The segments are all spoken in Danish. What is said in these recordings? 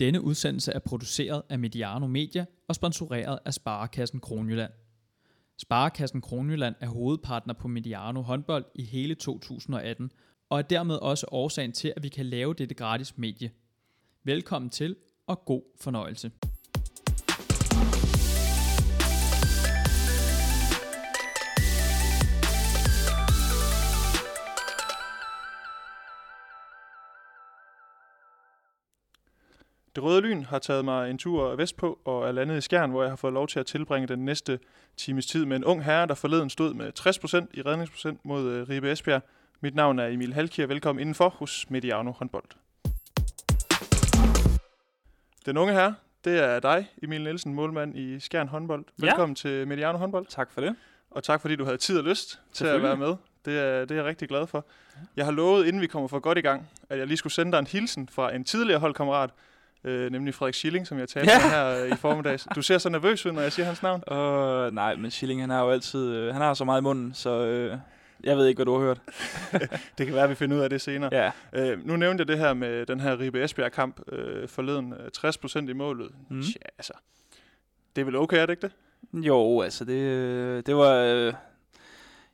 Denne udsendelse er produceret af Mediano Media og sponsoreret af Sparekassen Kronjylland. Sparekassen Kronjylland er hovedpartner på Mediano håndbold i hele 2018 og er dermed også årsagen til, at vi kan lave dette gratis medie. Velkommen til og god fornøjelse. Det røde lyn har taget mig en tur vestpå og er landet i Skjern, hvor jeg har fået lov til at tilbringe den næste times tid med en ung herre, der forleden stod med 60% i redningsprocent mod øh, Ribe Esbjerg. Mit navn er Emil Halkier. Velkommen indenfor hos Mediano håndbold. Den unge herre, det er dig, Emil Nielsen, målmand i Skjern håndbold. Ja. Velkommen til Mediano håndbold, Tak for det. og tak fordi du havde tid og lyst til at være med. Det er, det er jeg rigtig glad for. Jeg har lovet, inden vi kommer for godt i gang, at jeg lige skulle sende dig en hilsen fra en tidligere holdkammerat, øh, nemlig Frederik Schilling, som jeg talte Ja. med her øh, i formiddags. Du ser så nervøs ud, når jeg siger hans navn. Uh, nej, men Schilling, han har jo altid, øh, han har så meget i munden, så øh, jeg ved ikke, hvad du har hørt. Det kan være, at vi finder ud af det senere. Ja. Øh, nu nævnte jeg det her med den her Ribe Esbjerg-kamp øh, forleden. Øh, 60% i målet. Mm. Tja, altså. Det er vel okay, er det ikke det? Jo, altså det, øh, det var, øh,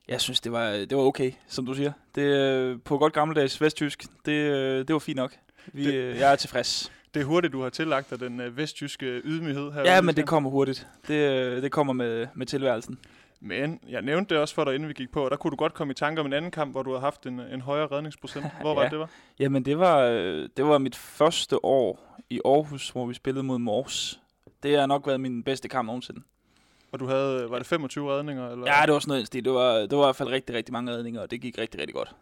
jeg synes, det var, det var okay, som du siger. Det, øh, på godt gammeldags vesttysk, det, øh, det var fint nok. Vi, det, jeg er tilfreds. Det er hurtigt, du har tillagt dig den øh, vestjyske ydmyghed her. Ja, men det kommer hurtigt. Det, øh, det kommer med, med tilværelsen. Men jeg nævnte det også for dig, inden vi gik på, og der kunne du godt komme i tanke om en anden kamp, hvor du har haft en, en højere redningsprocent. Hvor var Ja. det, det var? Jamen, det var, øh, det var mit første år i Aarhus, hvor vi spillede mod Mors. Det har nok været min bedste kamp nogensinde. Og du havde, var det 25 redninger? Eller? Ja, det var sådan noget stil. Det var, det var i hvert fald rigtig, rigtig mange redninger, og det gik rigtig, rigtig godt.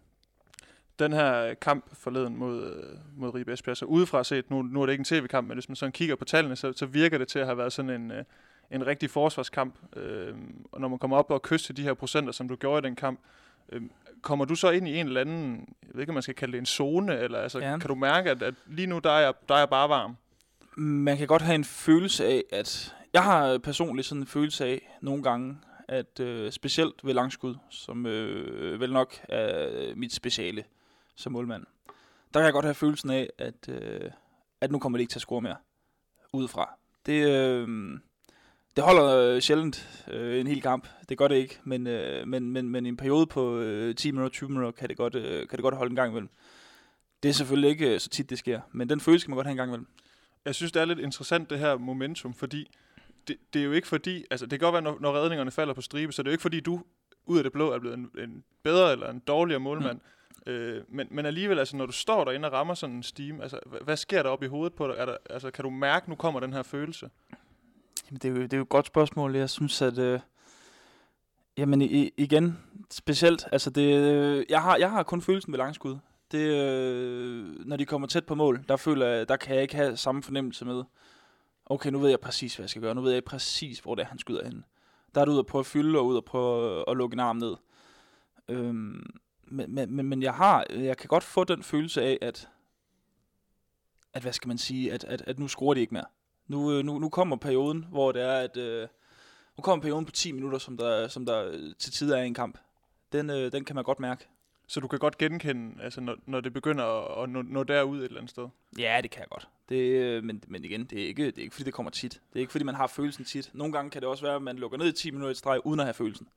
Den her kamp forleden mod, øh, mod Ribe Esbjerg, så udefra set, nu, nu er det ikke en tv-kamp, men hvis man sådan kigger på tallene, så, så virker det til at have været sådan en, øh, en rigtig forsvarskamp. Øh, og når man kommer op og kyster de her procenter, som du gjorde i den kamp, øh, kommer du så ind i en eller anden, jeg ved ikke, om man skal kalde det en zone, eller altså, ja. Ja. kan du mærke, at, at lige nu, der er, jeg, der er jeg bare varm? Man kan godt have en følelse af, at... Jeg har personligt sådan en følelse af, nogle gange, at øh, specielt ved langskud, som øh, vel nok er mit speciale som målmand, der kan jeg godt have følelsen af, at, øh, at nu kommer det ikke til at score mere udefra. Det, øh, det holder øh, sjældent øh, en hel kamp. Det gør det ikke, men, øh, men, men, men i en periode på øh, 10 minutter, 20 minutter, kan det, godt, øh, kan det godt holde en gang imellem. Det er selvfølgelig ikke øh, så tit, det sker, men den følelse kan man godt have en gang imellem. Jeg synes, det er lidt interessant, det her momentum, fordi det, det er jo ikke fordi, altså det kan godt være, når, når redningerne falder på stribe, så det er jo ikke fordi, du ud af det blå er blevet en, en bedre eller en dårligere målmand. Mm. Øh, men, men alligevel, altså når du står derinde og rammer sådan en steam, altså hvad, hvad sker der op i hovedet på dig? Er der, altså kan du mærke, nu kommer den her følelse? Jamen, det er, jo, det er jo et godt spørgsmål. Jeg synes, at... Øh, jamen, i, igen, specielt... Altså, det, øh, jeg, har, jeg har kun følelsen ved langskud. Det, øh, når de kommer tæt på mål, der føler jeg, der kan jeg ikke have samme fornemmelse med, okay, nu ved jeg præcis, hvad jeg skal gøre. Nu ved jeg præcis, hvor det er, han skyder hen. Der er du ude at prøve at fylde, og ude at prøve at, at lukke en arm ned. Øhm, men, men, men- jeg har, jeg kan godt få den følelse af, at, at hvad skal man sige, at, at, at nu scorer de ikke mere. Nu, øh, nu, nu kommer perioden, hvor det er, at øh, nu kommer perioden på 10 minutter, som der, som der øh, til tider er i en kamp. Den, øh, den kan man godt mærke. Så du kan godt genkende, altså når, når det begynder at, at nå, nå derud et eller andet sted. Ja, det kan jeg godt. Det, øh, men, men igen, det er, ikke, det er ikke fordi, det kommer tit. Det er ikke fordi, man har følelsen tit. Nogle gange kan det også være, at man lukker ned i 10 minutter i streg, uden at have følelsen.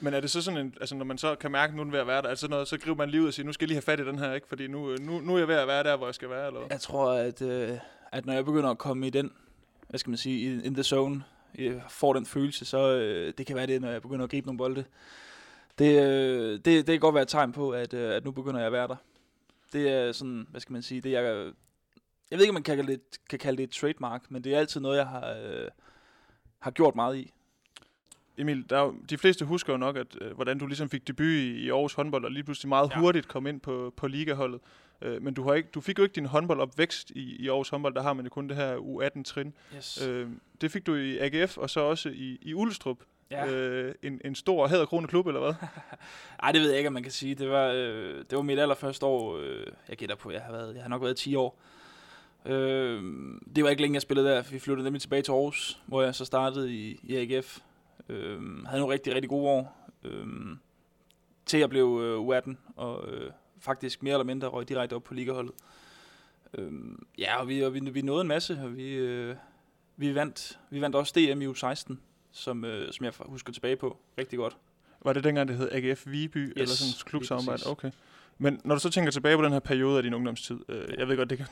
Men er det så sådan en, altså når man så kan mærke, at nu er ved at være der, altså noget, så griber man lige ud og siger, nu skal jeg lige have fat i den her, ikke? Fordi nu, øh, nu, nu er jeg ved at være der, hvor jeg skal være, eller? Jeg tror, at, øh, at når jeg begynder at komme i den, hvad skal man sige, in, in the zone, jeg får den følelse, så øh, det kan være det, når jeg begynder at gribe nogle bolde. Det, øh, det, det kan godt være et tegn på, at, øh, at nu begynder jeg at være der. Det er sådan, hvad skal man sige, det jeg, jeg ved ikke, om man kan kalde det, kan kalde det et trademark, men det er altid noget, jeg har, øh, har gjort meget i. Emil, der er jo, de fleste husker jo nok, at, øh, hvordan du ligesom fik debut i, i Aarhus håndbold, og lige pludselig meget Ja. hurtigt kom ind på, på ligaholdet. Øh, men du, har ikke, du fik jo ikke din håndboldopvækst i, i Aarhus håndbold, der har man jo kun det her U18-trin. Yes. Øh, det fik du i AGF, og så også i, i Ulstrup. ja. Øh, en, en stor hæderkrone klub, eller hvad? Ej, det ved jeg ikke, om man kan sige. Det var, øh, det var mit allerførste år. Øh, jeg gætter på, jeg har, været, jeg har nok været 10 år. Øh, det var ikke længe, jeg spillede der. Vi flyttede nemlig tilbage til Aarhus, hvor jeg så startede i, i AGF. Øh, havde nogle rigtig, rigtig gode år. Øh, til jeg blev øh, U18, og øh, faktisk mere eller mindre røg direkte op på ligaholdet. Øhm, ja, og vi, og vi, vi nåede en masse, og vi, øh, vi, vandt, vi vandt også DM i U16, som, øh, som jeg husker tilbage på rigtig godt. Var det dengang, det hed AGF Viby, yes, eller sådan en klubsamarbejde? Okay. Men når du så tænker tilbage på den her periode af din ungdomstid, øh, jeg ved godt, det,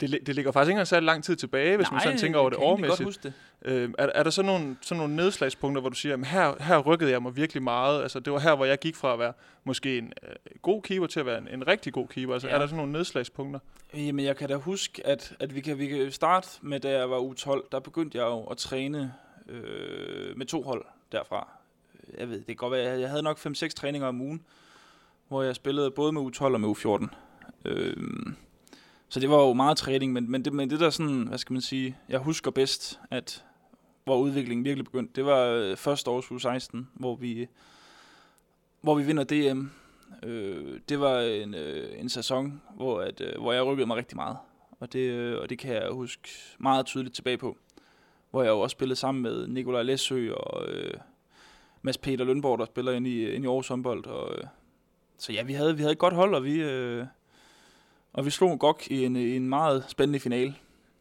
det, det ligger faktisk ikke engang særlig lang tid tilbage, hvis Nej, man sådan tænker over det årmæssigt. det. Øh, er, er der så nogle, sådan nogle nedslagspunkter, hvor du siger, at her, her rykkede jeg mig virkelig meget? Altså, det var her, hvor jeg gik fra at være måske en øh, god keeper til at være en, en rigtig god keeper. Altså, ja. er der sådan nogle nedslagspunkter? Jamen, jeg kan da huske, at, at vi, kan, vi kan starte med, da jeg var U12, der begyndte jeg jo at træne øh, med to hold derfra. Jeg ved, det kan godt være, jeg havde nok 5-6 træninger om ugen hvor jeg spillede både med U12 og med U14. Øh, så det var jo meget træning, men, men, det, men det der sådan, hvad skal man sige, jeg husker bedst, at hvor udviklingen virkelig begyndte, det var øh, første års U16, hvor vi, hvor vi vinder DM. Øh, det var en, øh, en sæson, hvor, at, øh, hvor jeg rykkede mig rigtig meget. Og det, øh, og det kan jeg huske meget tydeligt tilbage på. Hvor jeg jo også spillede sammen med Nikolaj Læsø og øh, Mads Peter Lønborg, der spiller ind i, ind i Aarhus håndbold. Og, øh, så ja, vi havde, vi havde et godt hold, og vi, øh, og vi slog GOG i en, en meget spændende finale.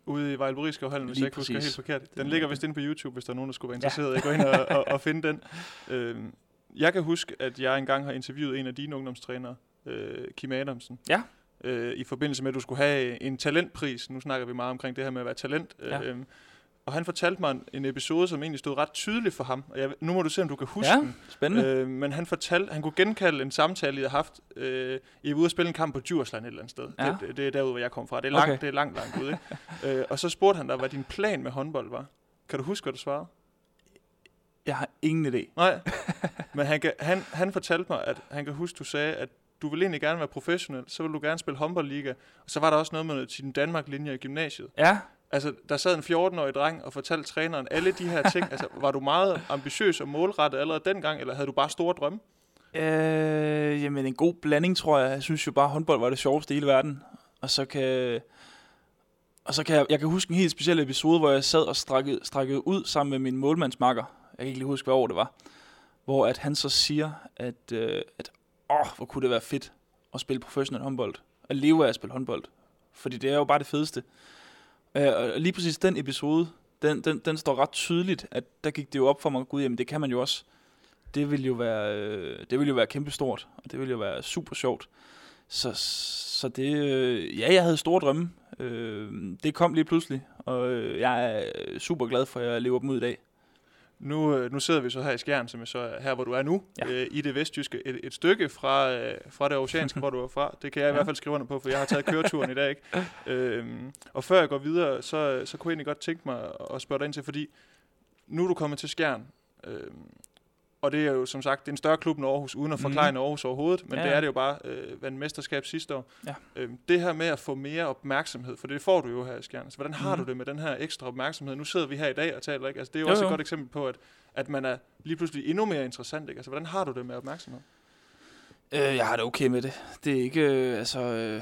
Ude i Vejleburiske hvis jeg ikke husker helt forkert. Den ligger vist inde på YouTube, hvis der er nogen, der skulle være interesseret i at gå ind og, og, og finde den. Øh, jeg kan huske, at jeg engang har interviewet en af dine ungdomstrænere, øh, Kim Adamsen. Ja. Øh, I forbindelse med, at du skulle have en talentpris. Nu snakker vi meget omkring det her med at være talent. Ja. Øh, og han fortalte mig en, en episode, som egentlig stod ret tydeligt for ham. Og jeg, nu må du se, om du kan huske ja, den. spændende. Øh, men han fortalte, han kunne genkalde en samtale, jeg har haft. Øh, I var ude at spille en kamp på Djursland et eller andet sted. Ja. Det, det, er derude, hvor jeg kom fra. Det er langt, okay. det er langt, langt ude. Ikke? øh, og så spurgte han dig, hvad din plan med håndbold var. Kan du huske, hvad du svarede? Jeg har ingen idé. Nej, men han, han, han fortalte mig, at han kan huske, du sagde, at du vil egentlig gerne være professionel, så vil du gerne spille håndboldliga. Og så var der også noget med din Danmark-linje i gymnasiet. Ja. Altså, der sad en 14-årig dreng og fortalte træneren alle de her ting. altså, var du meget ambitiøs og målrettet allerede dengang, eller havde du bare store drømme? Øh, jamen, en god blanding, tror jeg. Jeg synes jo bare, at håndbold var det sjoveste i hele verden. Og så kan... Og så kan jeg, jeg kan huske en helt speciel episode, hvor jeg sad og strækkede, strækkede ud sammen med min målmandsmakker. Jeg kan ikke lige huske, hvad år det var. Hvor at han så siger, at, øh, at åh, hvor kunne det være fedt at spille professionel håndbold. At leve af at spille håndbold. Fordi det er jo bare det fedeste. Øh, og lige præcis den episode, den, den, den står ret tydeligt, at der gik det jo op for mig, gud, jamen det kan man jo også. Det vil jo være, øh, det vil jo være kæmpestort, og det vil jo være super sjovt. Så, så det, øh, ja, jeg havde store drømme. Øh, det kom lige pludselig, og øh, jeg er super glad for, at jeg lever dem ud i dag. Nu, øh, nu sidder vi så her i Skjern, som er så her, hvor du er nu, ja. øh, i det vestjyske. Et, et stykke fra, øh, fra det oceanske, hvor du er fra. Det kan jeg ja. i hvert fald skrive under på, for jeg har taget køreturen i dag. Ikke? Øhm, og før jeg går videre, så, så kunne jeg egentlig godt tænke mig at spørge dig ind til, fordi nu er du kommet til Skjern. Øh, og det er jo som sagt det er en større klub end Aarhus, uden at forklare mm. Aarhus overhovedet, men ja. det er det jo bare øh, vandt mesterskab sidste år. Ja. Øhm, det her med at få mere opmærksomhed, for det får du jo her i Skjern. Så hvordan har mm. du det med den her ekstra opmærksomhed? Nu sidder vi her i dag og taler, ikke? Altså, det er jo, jo også jo. et godt eksempel på, at, at man er lige pludselig endnu mere interessant. Ikke? Altså, hvordan har du det med opmærksomhed? Øh, jeg har det okay med det. Det er ikke, øh, altså... Øh,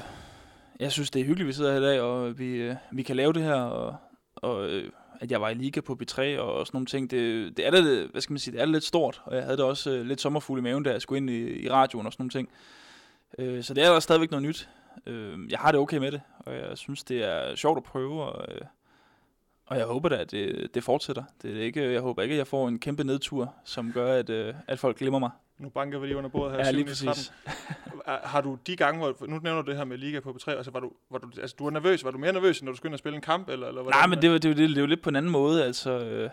jeg synes, det er hyggeligt, vi sidder her i dag, og vi, øh, vi kan lave det her, og, og øh, at jeg var i liga på B3 og sådan nogle ting, det, det er det, hvad skal man sige, det er lidt stort, og jeg havde det også øh, lidt sommerfugl i maven, da jeg skulle ind i, i radioen og sådan nogle ting. Øh, så det er da stadigvæk noget nyt. Øh, jeg har det okay med det, og jeg synes, det er sjovt at prøve, og, øh, og jeg håber da, at det, det fortsætter. Det er ikke, jeg håber ikke, at jeg får en kæmpe nedtur, som gør, at, øh, at folk glemmer mig. Nu banker vi lige under bordet her. Ja, lige præcis. har du de gange, hvor, nu nævner du det her med Liga på B3, altså var du, var du, altså, du var nervøs, var du mere nervøs, når du skulle ind og spille en kamp? Eller, eller Nej, men det var, det, var, det, var, lidt på en anden måde, altså... Øh,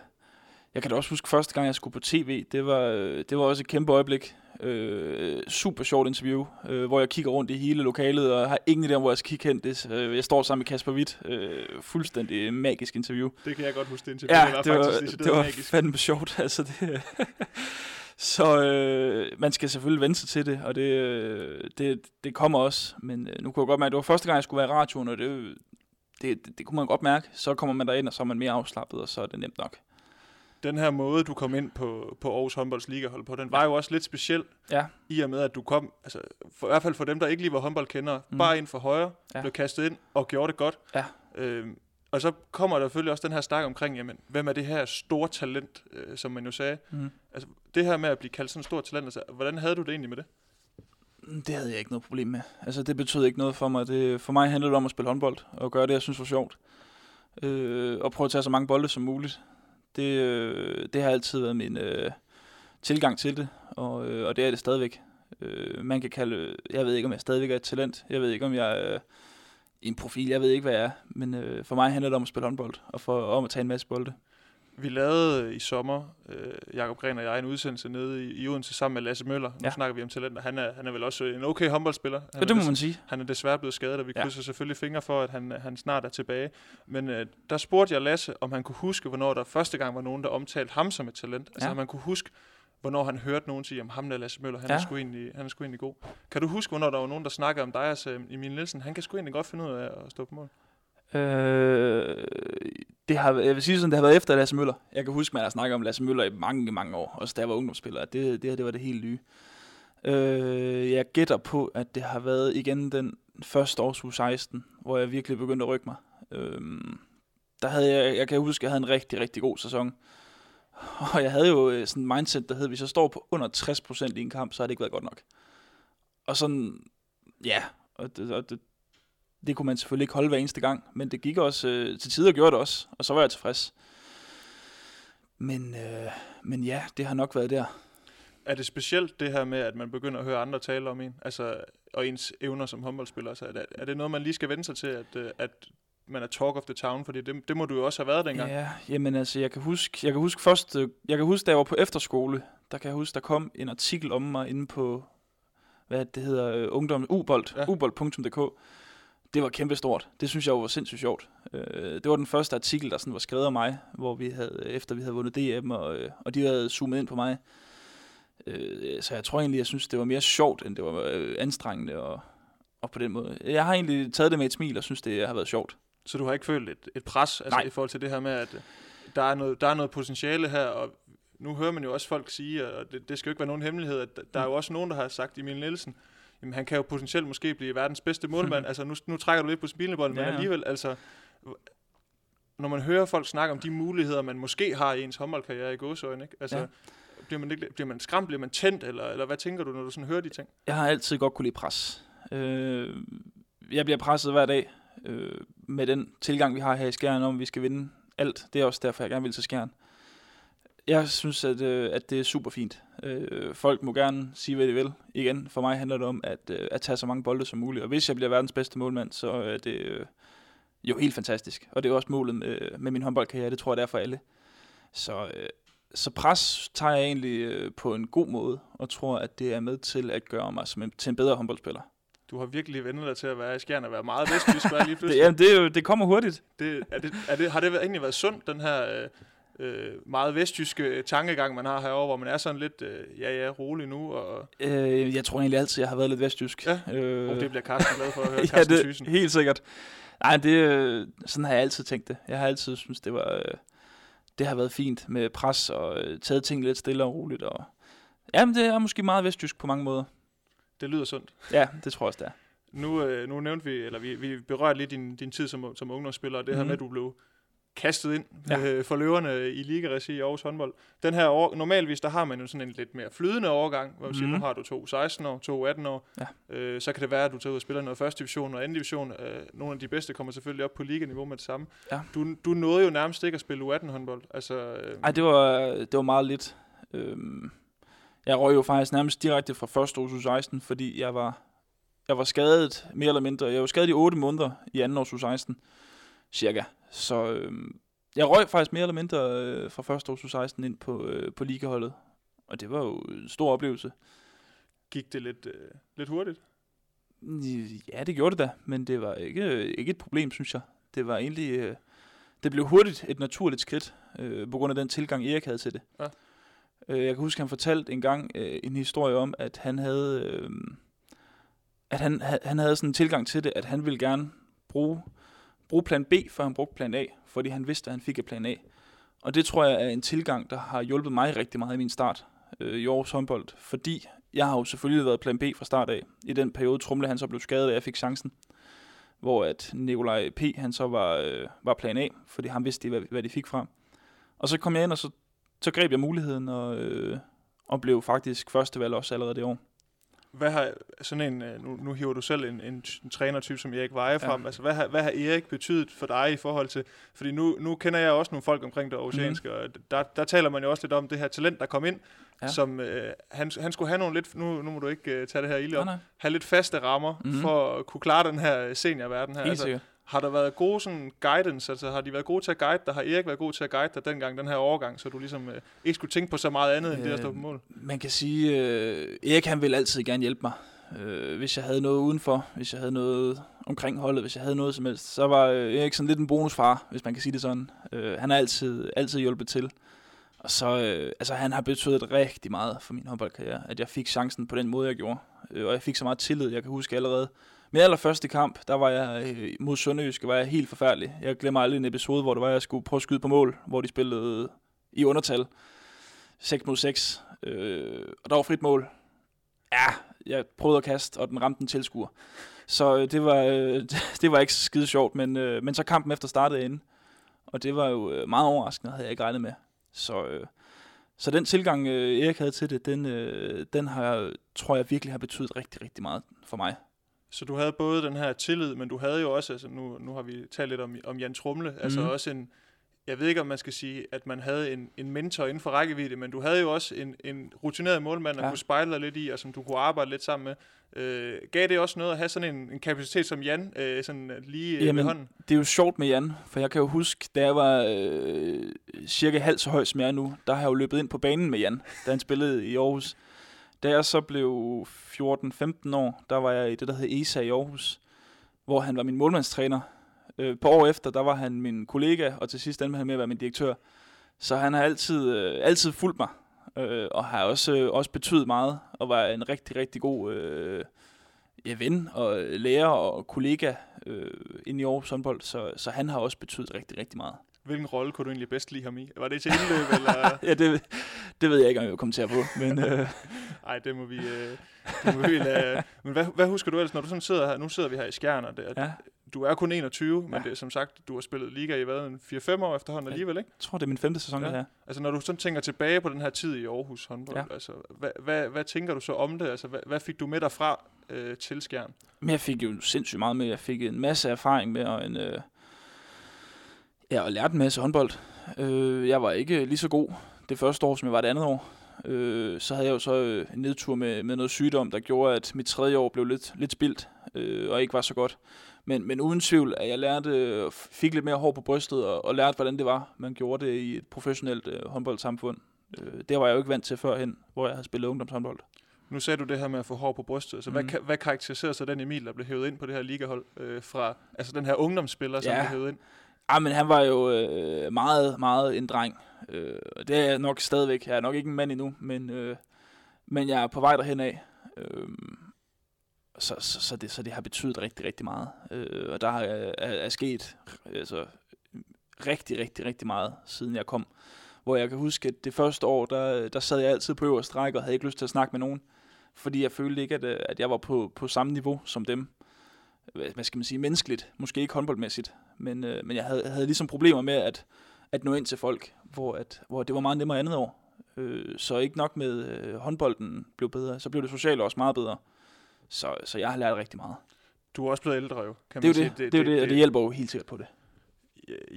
jeg kan da også huske første gang, jeg skulle på tv, det var, øh, det var også et kæmpe øjeblik. Øh, super sjovt interview, øh, hvor jeg kigger rundt i hele lokalet, og har ingen idé om, hvor jeg skal kigge hen. Det, øh, jeg står sammen med Kasper Witt. Øh, fuldstændig magisk interview. Det kan jeg godt huske, det interview. Ja, det var, det var, faktisk, det var fandme sjovt. Altså, det, så øh, man skal selvfølgelig vente sig til det, og det, øh, det, det kommer også. Men øh, nu kunne jeg godt mærke, at det var første gang, jeg skulle være i radioen, og det, det, det, det kunne man godt mærke. Så kommer man derind, og så er man mere afslappet, og så er det nemt nok. Den her måde, du kom ind på, på Aarhus Håndbolds Ligahold på, den var jo også lidt speciel. Ja. I og med, at du kom, altså, for, i hvert fald for dem, der ikke lige var håndboldkendere, mm. bare ind for højre, ja. blev kastet ind og gjorde det godt. Ja. Øhm, og så kommer der selvfølgelig også den her snak omkring, jamen, hvem er det her store talent, øh, som man jo sagde. Mm. Altså, det her med at blive kaldt sådan en stor talent, altså, hvordan havde du det egentlig med det? Det havde jeg ikke noget problem med. Altså, det betød ikke noget for mig. Det, for mig handlede det om at spille håndbold og gøre det, jeg synes var sjovt. Øh, og prøve at tage så mange bolde som muligt. Det, øh, det har altid været min øh, tilgang til det, og, øh, og det er det stadigvæk. Øh, man kan kalde, jeg ved ikke, om jeg stadigvæk er et talent. Jeg ved ikke, om jeg øh, en profil. Jeg ved ikke, hvad jeg er. Men øh, for mig handler det om at spille håndbold, og for, om at tage en masse bolde. Vi lavede i sommer, øh, Jakob Gren og jeg, en udsendelse nede i, i Odense sammen med Lasse Møller. Nu Ja. snakker vi om talenter. Han er, han er vel også en okay håndboldspiller. Han Ja, det må man sige. Han er desværre blevet skadet, og vi Ja. krydser selvfølgelig fingre for, at han, han snart er tilbage. Men øh, der spurgte jeg Lasse, om han kunne huske, hvornår der første gang var nogen, der omtalte ham som et talent. Altså Ja. om han kunne huske, hvornår han hørte nogen sige, om ham der Lasse Møller, han, ja. er sgu egentlig, han er sgu egentlig god. Kan du huske, hvornår der var nogen, der snakkede om dig og sagde, Emil Nielsen, han kan sgu egentlig godt finde ud af at stå på mål? Øh, det har, jeg vil sige sådan, det har været efter Lasse Møller. Jeg kan huske, man har snakket om Lasse Møller i mange, mange år, også da jeg var ungdomsspiller. at Det, det her, det var det helt nye. Øh, jeg gætter på, at det har været igen den første års u 16, hvor jeg virkelig begyndte at rykke mig. Øh, der havde jeg, jeg kan huske, at jeg havde en rigtig, rigtig god sæson. Og jeg havde jo øh, sådan en mindset, der hed, hvis jeg står på under 60% i en kamp, så har det ikke været godt nok. Og sådan, ja, og det, og det, det kunne man selvfølgelig ikke holde hver eneste gang, men det gik også øh, til tider gjorde det også, og så var jeg tilfreds. Men, øh, men ja, det har nok været der. Er det specielt det her med, at man begynder at høre andre tale om en, altså, og ens evner som håndboldspiller? Altså, er, det, er det noget, man lige skal vende sig til, at, øh, at man er talk of the town? Fordi det, det må du jo også have været dengang. Ja, jamen altså, jeg kan huske, jeg kan huske først, øh, jeg kan huske, da jeg var på efterskole, der kan jeg huske, der kom en artikel om mig inde på, hvad det hedder, øh, ungdom, ubold, Ja. ubold.dk. Det var kæmpestort. Det synes jeg var sindssygt sjovt. Øh, det var den første artikel, der sådan var skrevet om mig, hvor vi havde, efter vi havde vundet DM, og, og de havde zoomet ind på mig. Så jeg tror egentlig, jeg synes, det var mere sjovt, end det var anstrengende, og, og på den måde. Jeg har egentlig taget det med et smil, og synes, det har været sjovt. Så du har ikke følt et, et pres altså, Nej. i forhold til det her med, at øh, der er, noget, der er noget potentiale her, og nu hører man jo også folk sige, og det, det skal jo ikke være nogen hemmelighed, at der er jo også nogen, der har sagt, Emil Nielsen, jamen han kan jo potentielt måske blive verdens bedste målmand. altså nu, nu trækker du lidt på smilebåndet, Ja, men alligevel, altså, når man hører folk snakke om de muligheder, man måske har i ens håndboldkarriere i gåsøjne, ikke? Altså, Ja. bliver, man ikke, bliver man skræmt, bliver man tændt, eller, eller hvad tænker du, når du sådan hører de ting? Jeg har altid godt kunne lide pres. Øh, jeg bliver presset hver dag øh, med den tilgang, vi har her i Skjern, om vi skal vinde alt. Det er også derfor, jeg gerne vil til Skjern. Jeg synes, at, øh, at det er super fint. Øh, folk må gerne sige, hvad de vil. Igen, for mig handler det om at, øh, at tage så mange bolde som muligt. Og hvis jeg bliver verdens bedste målmand, så er det øh, jo helt fantastisk. Og det er også målet med, med min håndboldkarriere. Det tror jeg, det er for alle. Så, øh, så pres tager jeg egentlig øh, på en god måde, og tror, at det er med til at gøre mig som en, til en bedre håndboldspiller. Du har virkelig vendt dig til at være i skjern og være meget vestjysk, var lige Det, pludselig. jamen, det, er jo- det kommer hurtigt. Det, er det, er det, har det egentlig været sundt, den her øh, øh, meget vestjyske tankegang, man har herovre, hvor man er sådan lidt, øh, ja ja, rolig nu, og Øh, jeg tror egentlig altid, jeg har været lidt vestjysk. Ja. Øh, oh, det bliver Carsten glad for at høre, ja, Carsten det, Thyssen. helt sikkert. Nej, det, øh, sådan har jeg altid tænkt det. Jeg har altid synes det var, øh, det har været fint med pres og øh, taget ting lidt stille og roligt. Og, jamen, det er måske meget vestjysk på mange måder. Det lyder sundt. Ja, det tror jeg også, det er. Nu, øh, nu nævnte vi, eller vi, vi berørte lidt din, din tid som, som ungdomsspiller, og det her Mhm. med, at du blev kastet ind Ja. øh, for løverne i ligaregi i Aarhus håndbold. Den her år, normalvis, der har man jo sådan en lidt mere flydende overgang, hvor man siger, Mhm. nu har du to 16 år, to 18 år. Ja. Øh, så kan det være, at du tager ud og spiller noget første division og anden division. Øh, nogle af de bedste kommer selvfølgelig op på liganiveau med det samme. Ja. Du, du nåede jo nærmest ikke at spille U18 håndbold. Altså, øh, Ej, det var, det var meget lidt. Øhm, jeg røg jo faktisk nærmest direkte fra første års 16, fordi jeg var, jeg var skadet mere eller mindre. Jeg var skadet i 8 måneder i anden års 16, cirka. Så øhm, jeg røg faktisk mere eller mindre øh, fra første års 16 ind på, øh, på ligaholdet. Og det var jo en stor oplevelse. gik det lidt, øh, lidt hurtigt. Ja, det gjorde det da, men det var ikke, ikke et problem, synes jeg. Det var egentlig... Øh, det blev hurtigt et naturligt skridt, øh, på grund af den tilgang, Erik havde til det. Ja. Øh, jeg kan huske, han fortalte en gang øh, en historie om, at han havde... Øh, at han, han havde sådan en tilgang til det, at han ville gerne bruge, bruge plan B, før han brugte plan A, fordi han vidste, at han fik et plan A. Og det tror jeg er en tilgang, der har hjulpet mig rigtig meget i min start øh, i Aarhus håndbold, fordi jeg har jo selvfølgelig været plan B fra start af. I den periode Trumle han så blev skadet, og jeg fik chancen. Hvor at Nikolaj P. han så var, øh, var plan A, fordi han vidste, hvad, hvad de fik fra. Og så kom jeg ind, og så, så greb jeg muligheden, og, øh, og blev faktisk førstevalg også allerede det år. hvad har sådan en, øh, nu, nu hiver du selv en, en, en trænertype som Erik Veje frem, ja. altså hvad har, hvad har Erik betydet for dig i forhold til, fordi nu, nu kender jeg også nogle folk omkring det oceanske, mm. og der, der taler man jo også lidt om det her talent, der kom ind, ja. som øh, han, han skulle have nogle lidt, nu, nu må du ikke uh, tage det her ilde op, have lidt faste rammer mm-hmm. for at kunne klare den her seniorverden her. Helt altså, sikkert. Har der været gode sådan guidance, altså har de været gode til at guide dig? Har Erik været god til at guide dig dengang, den her overgang, så du ligesom øh, ikke skulle tænke på så meget andet end øh, det at stå på mål? Man kan sige, øh, Erik han ville altid gerne hjælpe mig. Øh, hvis jeg havde noget udenfor, hvis jeg havde noget omkring holdet, hvis jeg havde noget som helst, så var øh, Erik sådan lidt en bonusfar, hvis man kan sige det sådan. Øh, han har altid, altid hjulpet til. Og så, øh, altså han har betydet rigtig meget for min håndboldkarriere, at jeg fik chancen på den måde, jeg gjorde. Øh, og jeg fik så meget tillid, jeg kan huske allerede, min allerførste kamp, der var jeg øh, mod Sønderjysk, var jeg helt forfærdelig. Jeg glemmer aldrig en episode, hvor det var, jeg skulle prøve at skyde på mål, hvor de spillede i undertal. 6 mod 6. Øh, og der var frit mål. Ja, jeg prøvede at kaste, og den ramte en tilskuer. Så øh, det, var, øh, det var ikke skide sjovt, men, øh, men så kampen efter startede ind. Og det var jo øh, meget overraskende, havde jeg ikke regnet med. Så, øh, så den tilgang, øh, Erik havde til det, den, øh, den har, tror jeg virkelig har betydet rigtig, rigtig meget for mig. Så du havde både den her tillid, men du havde jo også, altså nu, nu har vi talt lidt om, om Jan Trumle, mm. altså mhm. også en, jeg ved ikke om man skal sige, at man havde en, en mentor inden for rækkevidde, men du havde jo også en, en rutineret målmand, at ja. kunne spejle dig lidt i, og som du kunne arbejde lidt sammen med. Øh, gav det også noget at have sådan en, en kapacitet som Jan, øh, sådan lige Jamen, ved hånden? det er jo sjovt med Jan, for jeg kan jo huske, da jeg var øh, cirka halvt så høj som jeg er nu, der har jeg jo løbet ind på banen med Jan, da han spillede i Aarhus. Da jeg så blev 14-15 år, der var jeg i det, der hed ESA i Aarhus, hvor han var min målmandstræner. Øh, på år efter, der var han min kollega, og til sidst endte han med at være min direktør. Så han har altid, øh, altid fulgt mig, øh, og har også, øh, også betydet meget, og var en rigtig, rigtig god øh, ja, ven og lærer og kollega øh, inde i Aarhus håndbold, så, så han har også betydet rigtig, rigtig meget. Hvilken rolle kunne du egentlig bedst lide ham i? Var det til indløb, eller? ja, det, det ved jeg ikke, om jeg vil kommentere på. Men, øh... Ej, det må vi, øh, det må vi lade. Men hvad, hvad, husker du ellers, når du sådan sidder her? Nu sidder vi her i Skjerner. Det, ja. Du er kun 21, men ja. det er som sagt, du har spillet liga i hvad, 4-5 år efterhånden alligevel, ikke? Jeg tror, det er min femte sæson, ja. her. Altså, når du sådan tænker tilbage på den her tid i Aarhus håndbold, ja. altså, hvad, hvad, hvad, tænker du så om det? Altså, hvad, hvad fik du med derfra øh, til Skjern? Men jeg fik jo sindssygt meget med. Jeg fik en masse erfaring med, og en... Øh, ja, og lærte en masse håndbold. Øh, jeg var ikke lige så god det første år, som jeg var det andet år. Øh, så havde jeg jo så øh, en nedtur med, med noget sygdom, der gjorde, at mit tredje år blev lidt, lidt spildt, øh, og ikke var så godt. Men, men uden tvivl, at jeg lærte, fik lidt mere hår på brystet, og, og lærte, hvordan det var, man gjorde det i et professionelt øh, håndboldsamfund. Øh, det var jeg jo ikke vant til førhen, hvor jeg havde spillet ungdomshåndbold. Nu sagde du det her med at få hår på brystet. Så mm. hvad, mhm. hvad karakteriserer så den Emil, der blev hævet ind på det her ligahold øh, fra, altså den her ungdomsspiller, som ja. blev hævet ind? Ah, men han var jo øh, meget, meget en dreng. Øh, det er jeg nok stadigvæk. Jeg er nok ikke en mand endnu, men, øh, men jeg er på vej derhen af. Øh, så, så, så, det, så det har betydet rigtig, rigtig meget. Øh, og der er, er, er sket altså, rigtig, rigtig, rigtig meget, siden jeg kom. Hvor jeg kan huske, at det første år, der, der sad jeg altid på øverste række og havde ikke lyst til at snakke med nogen. Fordi jeg følte ikke, at, øh, at jeg var på, på samme niveau som dem hvad skal man sige, menneskeligt, måske ikke håndboldmæssigt, men, øh, men jeg havde, havde ligesom problemer med at, at nå ind til folk, hvor, at, hvor det var meget nemmere andet år. Øh, så ikke nok med øh, håndbolden blev bedre, så blev det sociale også meget bedre. Så, så jeg har lært rigtig meget. Du er også blevet ældre jo, kan det man sige. Det, det, det, det, det, det, det hjælper jo helt sikkert på det.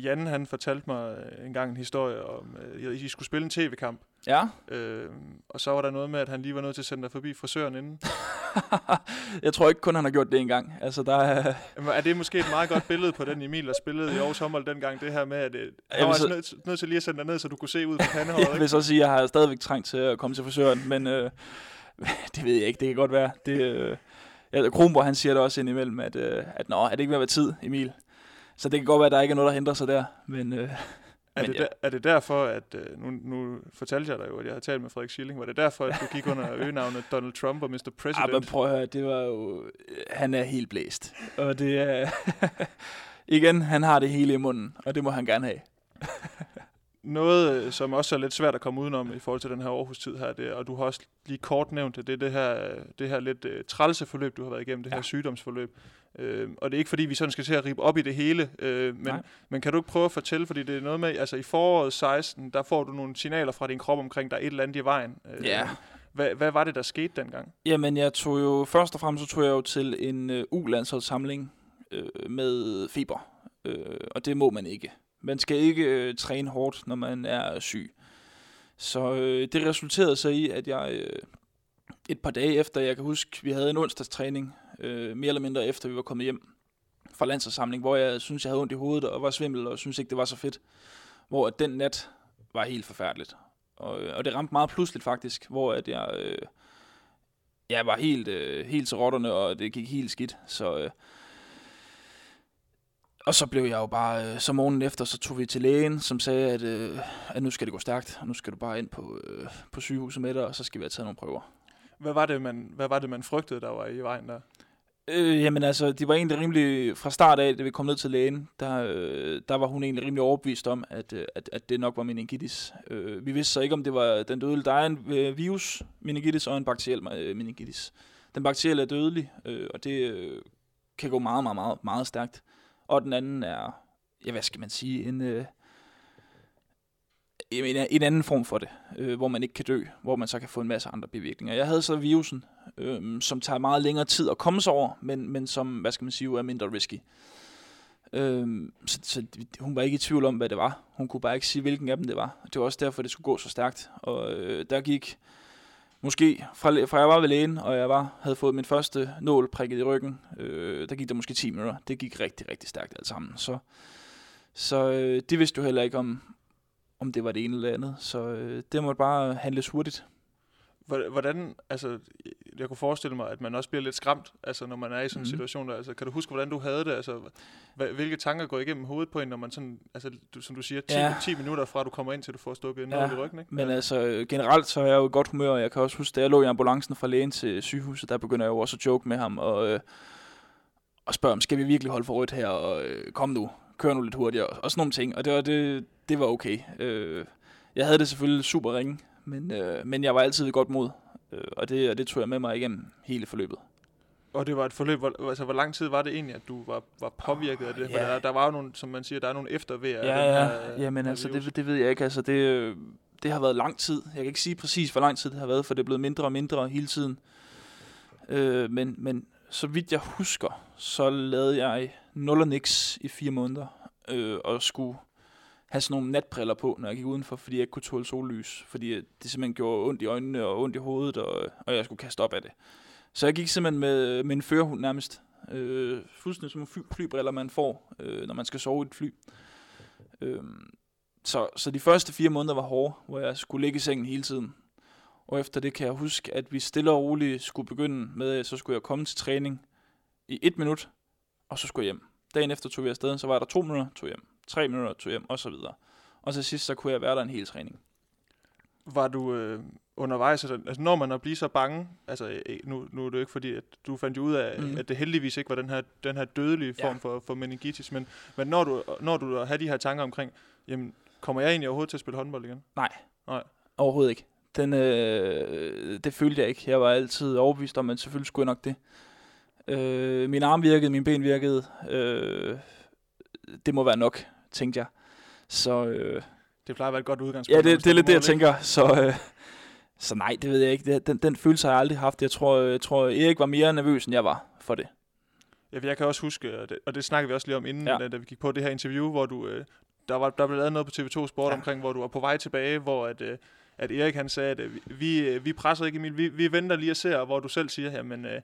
Jan han fortalte mig en gang en historie om, at I skulle spille en tv-kamp. Ja. Øh, og så var der noget med, at han lige var nødt til at sende dig forbi frisøren inden. jeg tror ikke kun, han har gjort det en gang. Altså, der er... er det måske et meget godt billede på den Emil, der spillede i Aarhus håndbold dengang, det her med, at øh, han var så... nødt, nødt til lige at sende dig ned, så du kunne se ud på pandehåret. jeg vil så sige, at jeg har stadigvæk trængt til at komme til frisøren, men øh, det ved jeg ikke, det kan godt være. Det, øh, ja, Kronborg, han siger det også indimellem, at, øh, at nå, er det ikke ved at være tid, Emil? Så det kan godt være, at der ikke er noget, der hindrer sig der. Men, øh, er, det ja. der, er det derfor, at øh, nu, nu fortalte jeg dig jo, at jeg har talt med Frederik Schilling, var det derfor, at du gik under øgenavnet Donald Trump og Mr. President? Ja, men prøv at høre, det var jo, han er helt blæst. Og det er, igen, han har det hele i munden, og det må han gerne have. Noget, øh, som også er lidt svært at komme udenom i forhold til den her Aarhus-tid her, det, og du har også lige kort nævnt det, det er det her, det her lidt uh, trælse forløb, du har været igennem, det ja. her sygdomsforløb. Øh, og det er ikke fordi, vi sådan skal til at ribe op i det hele, øh, men, men kan du ikke prøve at fortælle, fordi det er noget med, altså i foråret 16, der får du nogle signaler fra din krop omkring, der er et eller andet i vejen. Øh, ja. Hvad, hvad var det, der skete dengang? Jamen, jeg tog jo, først og fremmest så tog jeg jo til en øh, U-landsholdssamling øh, med feber. Øh, og det må man ikke. Man skal ikke øh, træne hårdt, når man er syg. Så øh, det resulterede så i, at jeg øh, et par dage efter, jeg kan huske, vi havde en onsdagstræning, øh, mere eller mindre efter vi var kommet hjem fra landsforsamling, hvor jeg synes jeg havde ondt i hovedet og var svimmel, og synes ikke, det var så fedt. Hvor at den nat var helt forfærdeligt. Og, øh, og det ramte meget pludseligt faktisk, hvor at jeg, øh, jeg var helt, øh, helt til rotterne, og det gik helt skidt. Så, øh, og så blev jeg jo bare, øh, så morgenen efter, så tog vi til lægen, som sagde, at, øh, at nu skal det gå stærkt, og nu skal du bare ind på, øh, på sygehuset med dig, og så skal vi have taget nogle prøver. Hvad var det, man, hvad var det, man frygtede, der var i vejen der? Øh, jamen altså, de var egentlig rimelig, fra start af, da vi kom ned til lægen, der, øh, der var hun egentlig rimelig overbevist om, at, øh, at, at det nok var meningitis. Øh, vi vidste så ikke, om det var den dødelige. Der er en øh, virus, meningitis, og en bakteriel øh, meningitis. Den bakterielle er dødelig, øh, og det øh, kan gå meget, meget, meget, meget stærkt. Og den anden er, ja, hvad skal man sige, en, øh, en, en anden form for det, øh, hvor man ikke kan dø, hvor man så kan få en masse andre bivirkninger. Jeg havde så virusen, øh, som tager meget længere tid at komme sig over, men, men som, hvad skal man sige, er mindre risky. Øh, så, så hun var ikke i tvivl om, hvad det var. Hun kunne bare ikke sige, hvilken af dem det var. Det var også derfor, det skulle gå så stærkt. Og øh, der gik måske, fra, fra jeg var ved lægen, og jeg var, havde fået min første nål prikket i ryggen, øh, der gik der måske 10 minutter. Det gik rigtig, rigtig stærkt alt sammen. Så, så øh, det vidste jo heller ikke, om, om det var det ene eller andet. Så øh, det måtte bare handles hurtigt. Hvordan, altså, jeg kunne forestille mig, at man også bliver lidt skræmt, altså, når man er i sådan en mm. situation der. Altså, kan du huske, hvordan du havde det? Altså, hvilke tanker går igennem hovedet på en, når man sådan, altså, du, som du siger, 10, ja. 10 minutter fra du kommer ind, til du får stukket en ja. i ryggen, ikke? Men ja. altså, generelt så er jeg jo i godt humør, og jeg kan også huske, da jeg lå i ambulancen fra lægen til sygehuset, der begynder jeg jo også at joke med ham, og, øh, og spørge om, skal vi virkelig holde for rødt her, og øh, kom nu, kør nu lidt hurtigere, og sådan nogle ting. Og det var, det, det var okay. Øh, jeg havde det selvfølgelig super ringe, men, øh, men jeg var altid ved godt mod, øh, og, det, og det tog jeg med mig igennem hele forløbet. Og det var et forløb, hvor, altså hvor lang tid var det egentlig, at du var, var påvirket af det? For der, der var jo nogle, som man siger, der er nogle eftervejr. Ja, ja, her, ja, men altså det, det ved jeg ikke. Altså det, det har været lang tid. Jeg kan ikke sige præcis, hvor lang tid det har været, for det er blevet mindre og mindre hele tiden. Øh, men, men så vidt jeg husker, så lavede jeg nul og niks i fire måneder, øh, og skulle have sådan nogle natbriller på, når jeg gik udenfor, fordi jeg ikke kunne tåle sollys, fordi det simpelthen gjorde ondt i øjnene og ondt i hovedet, og, og jeg skulle kaste op af det. Så jeg gik simpelthen med, øh, med en førerhund nærmest, øh, fuldstændig som fly, flybriller, man får, øh, når man skal sove i et fly. Øh, så, så de første fire måneder var hårde, hvor jeg skulle ligge i sengen hele tiden. Og efter det kan jeg huske, at vi stille og roligt skulle begynde med, så skulle jeg komme til træning i et minut, og så skulle jeg hjem. Dagen efter tog vi afsted, så var der to minutter, tog hjem. Tre minutter, tog hjem, og så videre. Og til sidst, så kunne jeg være der en hel træning. Var du øh, undervejs, altså, altså når man er blive så bange, altså øh, nu, nu er det jo ikke fordi, at du fandt jo ud af, mm. at det heldigvis ikke var den her, den her dødelige form ja. for, for meningitis, men, men når du, når du har de her tanker omkring, jamen, kommer jeg egentlig overhovedet til at spille håndbold igen? Nej. Nej. Overhovedet ikke. Den, øh, det følte jeg ikke. Jeg var altid overbevist om, at selvfølgelig skulle jeg nok det. Øh, min arm virkede, min ben virkede. Øh, det må være nok, tænkte jeg. Så, øh, det plejer at være et godt udgangspunkt. Ja, det, det er lidt det, jeg tænker. Så, øh, så nej, det ved jeg ikke. Den, den følelse har jeg aldrig haft. Jeg tror, jeg tror, Erik var mere nervøs, end jeg var for det. Ja, jeg kan også huske, og det, og det snakkede vi også lige om inden, ja. da, da vi gik på det her interview, hvor du, øh, der, var, der blev lavet noget på TV2 Sport ja. omkring, hvor du var på vej tilbage, hvor at, øh, at Erik han sagde, at øh, vi, vi presser ikke Emil, vi, vi venter lige og ser, hvor du selv siger her, men øh,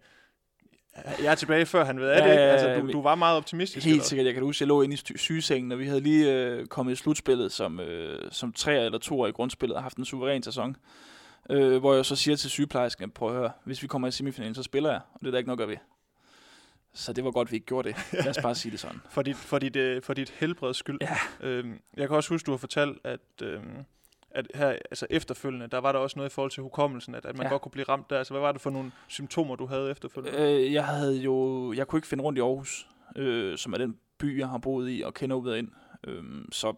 jeg er tilbage før han ved af ja, det. Altså, du, du var meget optimistisk. Helt sikkert. Jeg kan huske, jeg lå inde i sygesengen, og vi havde lige øh, kommet i slutspillet som, øh, som tre eller to år i grundspillet og haft en suveræn sæson. Øh, hvor jeg så siger til sygeplejersken, prøv at høre, hvis vi kommer i semifinalen, så spiller jeg, og det er der ikke nok at ved. Så det var godt, vi ikke gjorde det. Lad os bare sige det sådan. for, dit, for, dit, øh, for dit helbreds skyld. Ja. Øhm, jeg kan også huske, du har fortalt, at, øhm, at her altså efterfølgende, der var der også noget i forhold til hukommelsen, at, at man ja. godt kunne blive ramt der. Altså, hvad var det for nogle symptomer, du havde efterfølgende? Øh, jeg havde jo, jeg kunne ikke finde rundt i Aarhus, øh, som er den by, jeg har boet i og kender ud ind. Øh, så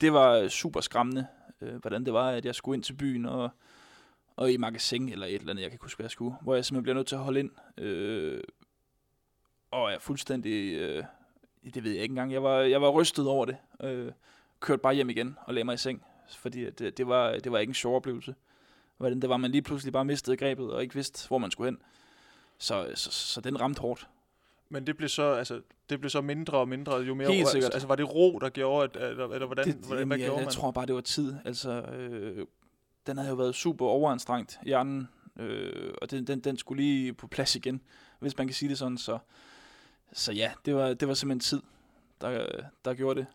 det var super skræmmende, øh, hvordan det var, at jeg skulle ind til byen og, og i magasin eller et eller andet, jeg kan ikke huske, hvad jeg skulle, hvor jeg simpelthen bliver nødt til at holde ind. Øh, og jeg fuldstændig, øh, det ved jeg ikke engang, jeg var, jeg var rystet over det. Øh, kørte bare hjem igen og lagde mig i seng, fordi det, det, var, det var ikke en sjov oplevelse. hvordan det var, man lige pludselig bare mistede grebet og ikke vidste, hvor man skulle hen. Så, så, så den ramte hårdt. Men det blev så, altså, det blev så mindre og mindre, jo mere... Helt sikkert. Altså, var det ro, der gjorde, at, eller, eller hvordan, det, hvordan jamen, hvad jeg, gjorde jeg man? tror bare, det var tid. Altså, øh, den havde jo været super overanstrengt, hjernen, øh, og den, den, den skulle lige på plads igen, hvis man kan sige det sådan. Så, så ja, det var, det var simpelthen tid, der, der gjorde det.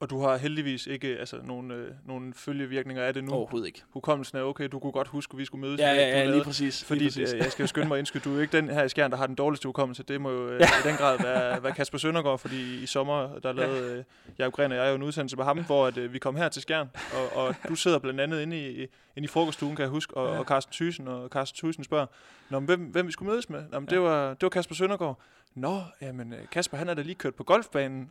Og du har heldigvis ikke altså, nogen, øh, nogen følgevirkninger af det nu. Overhovedet ikke. Hukommelsen er okay, du kunne godt huske, at vi skulle mødes. Ja, ja, du ja, lige præcis. Fordi lige præcis. øh, jeg skal jo skynde mig at indskyde, du er jo ikke den her i Skjern, der har den dårligste hukommelse. Det må jo øh, Ja. i den grad være, være Kasper Søndergaard, fordi i sommer, der lavede øh, Jacob Gren og jeg jo en udsendelse med ham, hvor at, øh, vi kom her til Skjern, og, og du sidder blandt andet inde i, inde i frokoststuen, kan jeg huske, og, Ja. og Carsten Thyssen, og Carsten Thyssen spørger, Nå, men hvem, hvem vi skulle mødes med? Nå, men det, Ja. var, det var Kasper Søndergaard. Nå, jamen øh, Kasper, han er da lige kørt på golfbanen.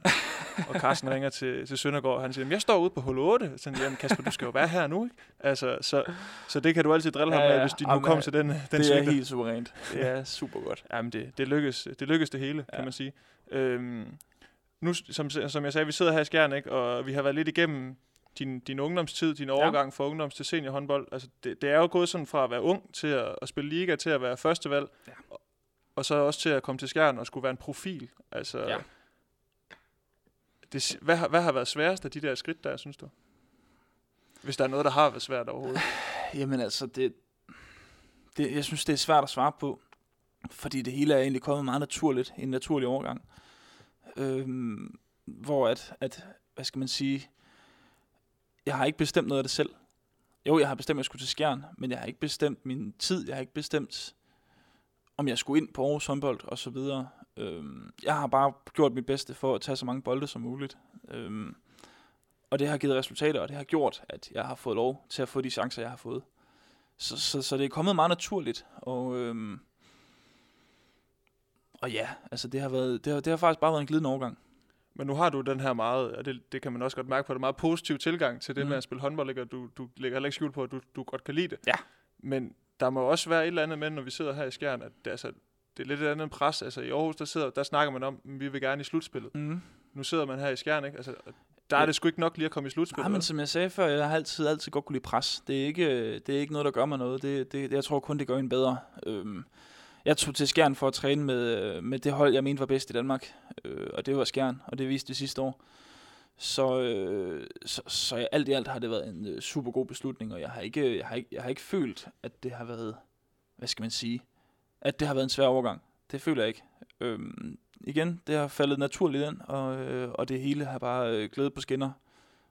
og Carsten ringer til, til Søndergaard, og han siger, "Jamen, jeg står ude på hul 8. Så siger, jamen Kasper, du skal jo være her nu, ikke? Altså, så, så det kan du altid drille ham Ja, med, ja. hvis din Jamen, hukommelse, den, den det er svigter. helt suverænt. Det er super godt. Jamen, det, det, lykkes, det lykkes det hele, ja. Ja. kan man sige. Øhm, nu, som, som jeg sagde, vi sidder her i Skjern, ikke? og vi har været lidt igennem din, din ungdomstid, din overgang fra ungdoms til seniorhåndbold. Altså, det, det er jo gået sådan fra at være ung til at, at spille liga, til at være førstevalg, Ja. og, og så også til at komme til Skjern og skulle være en profil. Altså, Ja. det, hvad, har- hvad har været sværest af de der skridt der, synes du? Hvis der er noget, der har været svært overhovedet. Jamen altså, det, det, jeg synes, det er svært at svare på, fordi det hele er egentlig kommet meget naturligt, en naturlig overgang. Øhm, hvor at, at, hvad skal man sige, jeg har ikke bestemt noget af det selv. Jo, jeg har bestemt, at jeg skulle til Skjern, men jeg har ikke bestemt min tid, jeg har ikke bestemt, om jeg skulle ind på Aarhus håndbold og så videre. Øhm, jeg har bare gjort mit bedste for at tage så mange bolde som muligt. Øhm, og det har givet resultater, og det har gjort, at jeg har fået lov til at få de chancer, jeg har fået. Så, så, så det er kommet meget naturligt, og, øhm, og ja, altså det har, været, det, har, det har faktisk bare været en glidende overgang. Men nu har du den her meget, og det, det kan man også godt mærke på, det meget positiv tilgang til det mm. Med at spille håndbold, ikke? og du, du lægger heller ikke skjul på, at du, du godt kan lide det. Ja. Men der må også være et eller andet med, når vi sidder her i Skjern, at det, altså, det er lidt et andet pres. Altså i Aarhus, der, sidder, der snakker man om, at vi vil gerne i slutspillet. Mm. Nu sidder man her i Skjern, ikke? Altså, der er det sgu ikke nok lige at komme i slutspillet. Nej, men som jeg sagde før, jeg har altid, altid godt kunne lide pres. Det er ikke, det er ikke noget, der gør mig noget. Det, det, jeg tror kun, det gør en bedre. Øhm, jeg tog til Skjern for at træne med, med det hold, jeg mente var bedst i Danmark. Øh, og det var Skjern, og det viste det sidste år. Så, øh, så, så jeg, alt i alt har det været en øh, super god beslutning, og jeg har, ikke, jeg, har ikke, jeg har ikke følt, at det har været, hvad skal man sige, at det har været en svær overgang. Det føler jeg ikke. Øhm, igen, det har faldet naturligt ind, og, øh, og det hele har bare øh, glædet på skinner.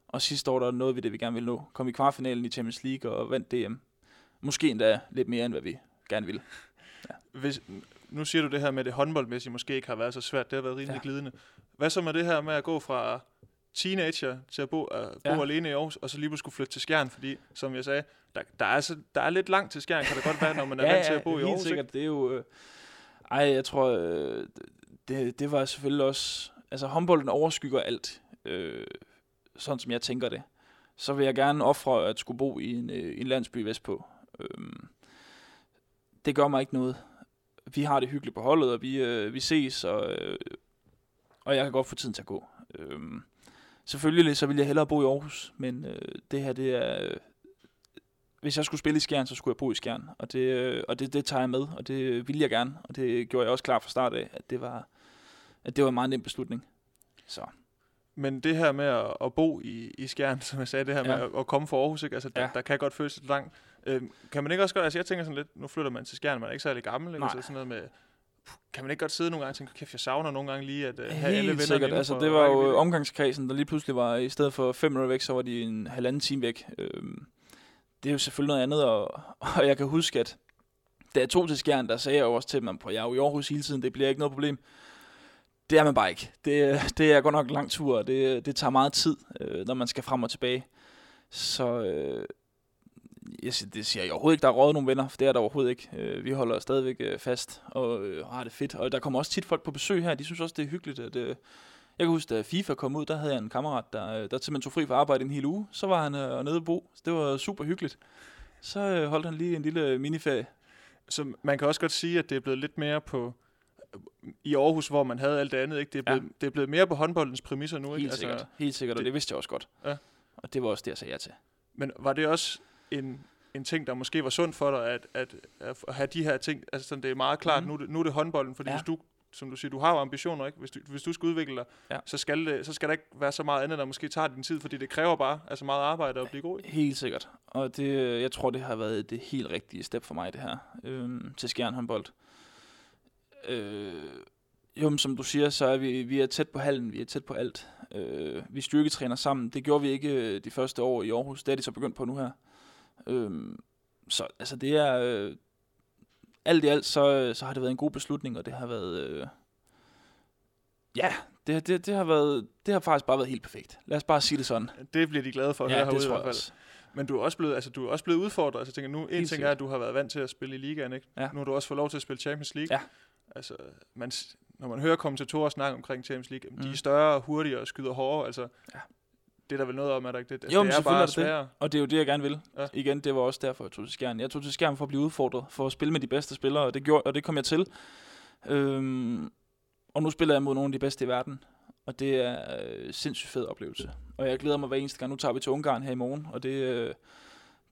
Og sidste år, der nåede vi det, vi gerne ville nå. Kom i kvartfinalen i Champions League og vandt DM. Måske endda lidt mere, end hvad vi gerne ville. Hvis, nu siger du det her med, at det håndboldmæssigt måske ikke har været så svært. Det har været rimelig ja. Ja. glidende. Hvad så med det her med at gå fra teenager til at bo, uh, bo ja. Ja. alene i Aarhus, og så lige skulle flytte til Skjern, fordi, som jeg sagde, der, der, er, så, der er lidt langt til Skjern, kan det godt være, når man er vant til at bo i helt Aarhus. sikkert. Ikke? Det er jo... Øh, ej, jeg tror, øh, det, det var selvfølgelig også... Altså, håndbolden overskygger alt, øh, sådan som jeg tænker det. Så vil jeg gerne ofre at skulle bo i en, øh, en landsby vestpå. Øhm, det gør mig ikke noget. Vi har det hyggeligt på holdet, og vi, øh, vi ses, og, øh, og jeg kan godt få tiden til at gå. Øhm, selvfølgelig så vil jeg hellere bo i Aarhus, men øh, det her, det er... Øh, hvis jeg skulle spille i Skjern, så skulle jeg bo i Skjern, og det, øh, og det, det tager jeg med, og det vil jeg gerne, og det gjorde jeg også klar fra start af, at det var, at det var en meget nem beslutning. Så. Men det her med at, at bo i, i Skjern, som jeg sagde, det her ja. med at, at komme fra Aarhus, ikke? Altså, der, Ja. der kan godt føles lidt langt. Øhm, kan man ikke også godt, altså jeg tænker sådan lidt, nu flytter man til Skjern, man er ikke særlig gammel, ikke? Nej. Altså sådan noget med, kan man ikke godt sidde nogle gange og tænke, kæft, jeg savner nogle gange lige at uh, have alle Helt venner sikkert. Altså, det var jo omgangskredsen, der lige pludselig var, i stedet for fem minutter væk, så var de en halvanden time væk. Øhm, det er jo selvfølgelig noget andet, og, og jeg kan huske, at da jeg tog til Skjern, der sagde jeg jo også til dem, at jeg er jo i Aarhus hele tiden, det bliver ikke noget problem. Det er man bare ikke. Det, det er godt nok en lang tur, og det, det tager meget tid, øh, når man skal frem og tilbage. Så øh, jeg, siger- det siger jeg overhovedet ikke, der er rådet nogle venner, for det er der overhovedet ikke. Øh, vi holder stadigvæk øh, fast og øh, har det fedt. Og der kommer også tit folk på besøg her, de synes også, det er hyggeligt. At, øh, jeg kan huske, da FIFA kom ud, der havde jeg en kammerat, der, der simpelthen tog fri fra arbejde en hel uge. Så var han øh, nede og bo. Så det var super hyggeligt. Så øh, holdt han lige en lille miniferie. Så man kan også godt sige, at det er blevet lidt mere på i Aarhus, hvor man havde alt det andet, ikke? Det er blevet, ja. det er blevet mere på håndboldens præmisser nu, ikke? Helt sikkert. Helt sikkert, og det- det vidste jeg også godt. Ja. Og det var også det, jeg sagde ja til. Men var det også en en ting, der måske var sundt for dig, at, at, at have de her ting, altså sådan, det er meget klart, mm. nu, nu er det håndbolden, fordi Ja. hvis du, som du siger, du har jo ambitioner, ikke? Hvis du, hvis du skal udvikle dig, Ja. så, skal det, så skal der ikke være så meget andet, der måske tager din tid, fordi det kræver bare altså meget arbejde at blive god i. Helt sikkert. Og det, jeg tror, det har været det helt rigtige step for mig, det her, øhm, til Skjern håndbold. Øh, jo, men som du siger, så er vi, vi er tæt på hallen, vi er tæt på alt. Øh, vi styrketræner sammen. Det gjorde vi ikke øh, de første år i Aarhus. Det er de så begyndt på nu her. Øh, så altså det er... Øh, alt i alt, så, så har det været en god beslutning, og det har været... Øh, ja, det, det, det, har været, det har faktisk bare været helt perfekt. Lad os bare sige det sådan. Det bliver de glade for at ja, høre herude i hvert fald. også. Men du er også blevet, altså, du er også blevet udfordret. Altså, tænker, nu, en Helt ting er, at du har været vant til at spille i ligaen, ikke? Ja. Nu har du også fået lov til at spille Champions League. Ja. Altså, man, når man hører kommentatorer snakke omkring Champions League, mm. de Mm. er større, hurtigere og skyder hårdere. Altså, Ja. Det er der vel noget om, er der ikke det? Jo, men det er selvfølgelig bare er det sværere. Og det er jo det, jeg gerne vil. Ja. Igen, det var også derfor, jeg tog til Skjern. Jeg tog til Skjern for at blive udfordret, for at spille med de bedste spillere, og det, gjorde, og det kom jeg til. Øhm, og nu spiller jeg mod nogle af de bedste i verden, og det er øh, sindssygt fed oplevelse. Og jeg glæder mig hver eneste gang. Nu tager vi til Ungarn her i morgen, og det, øh,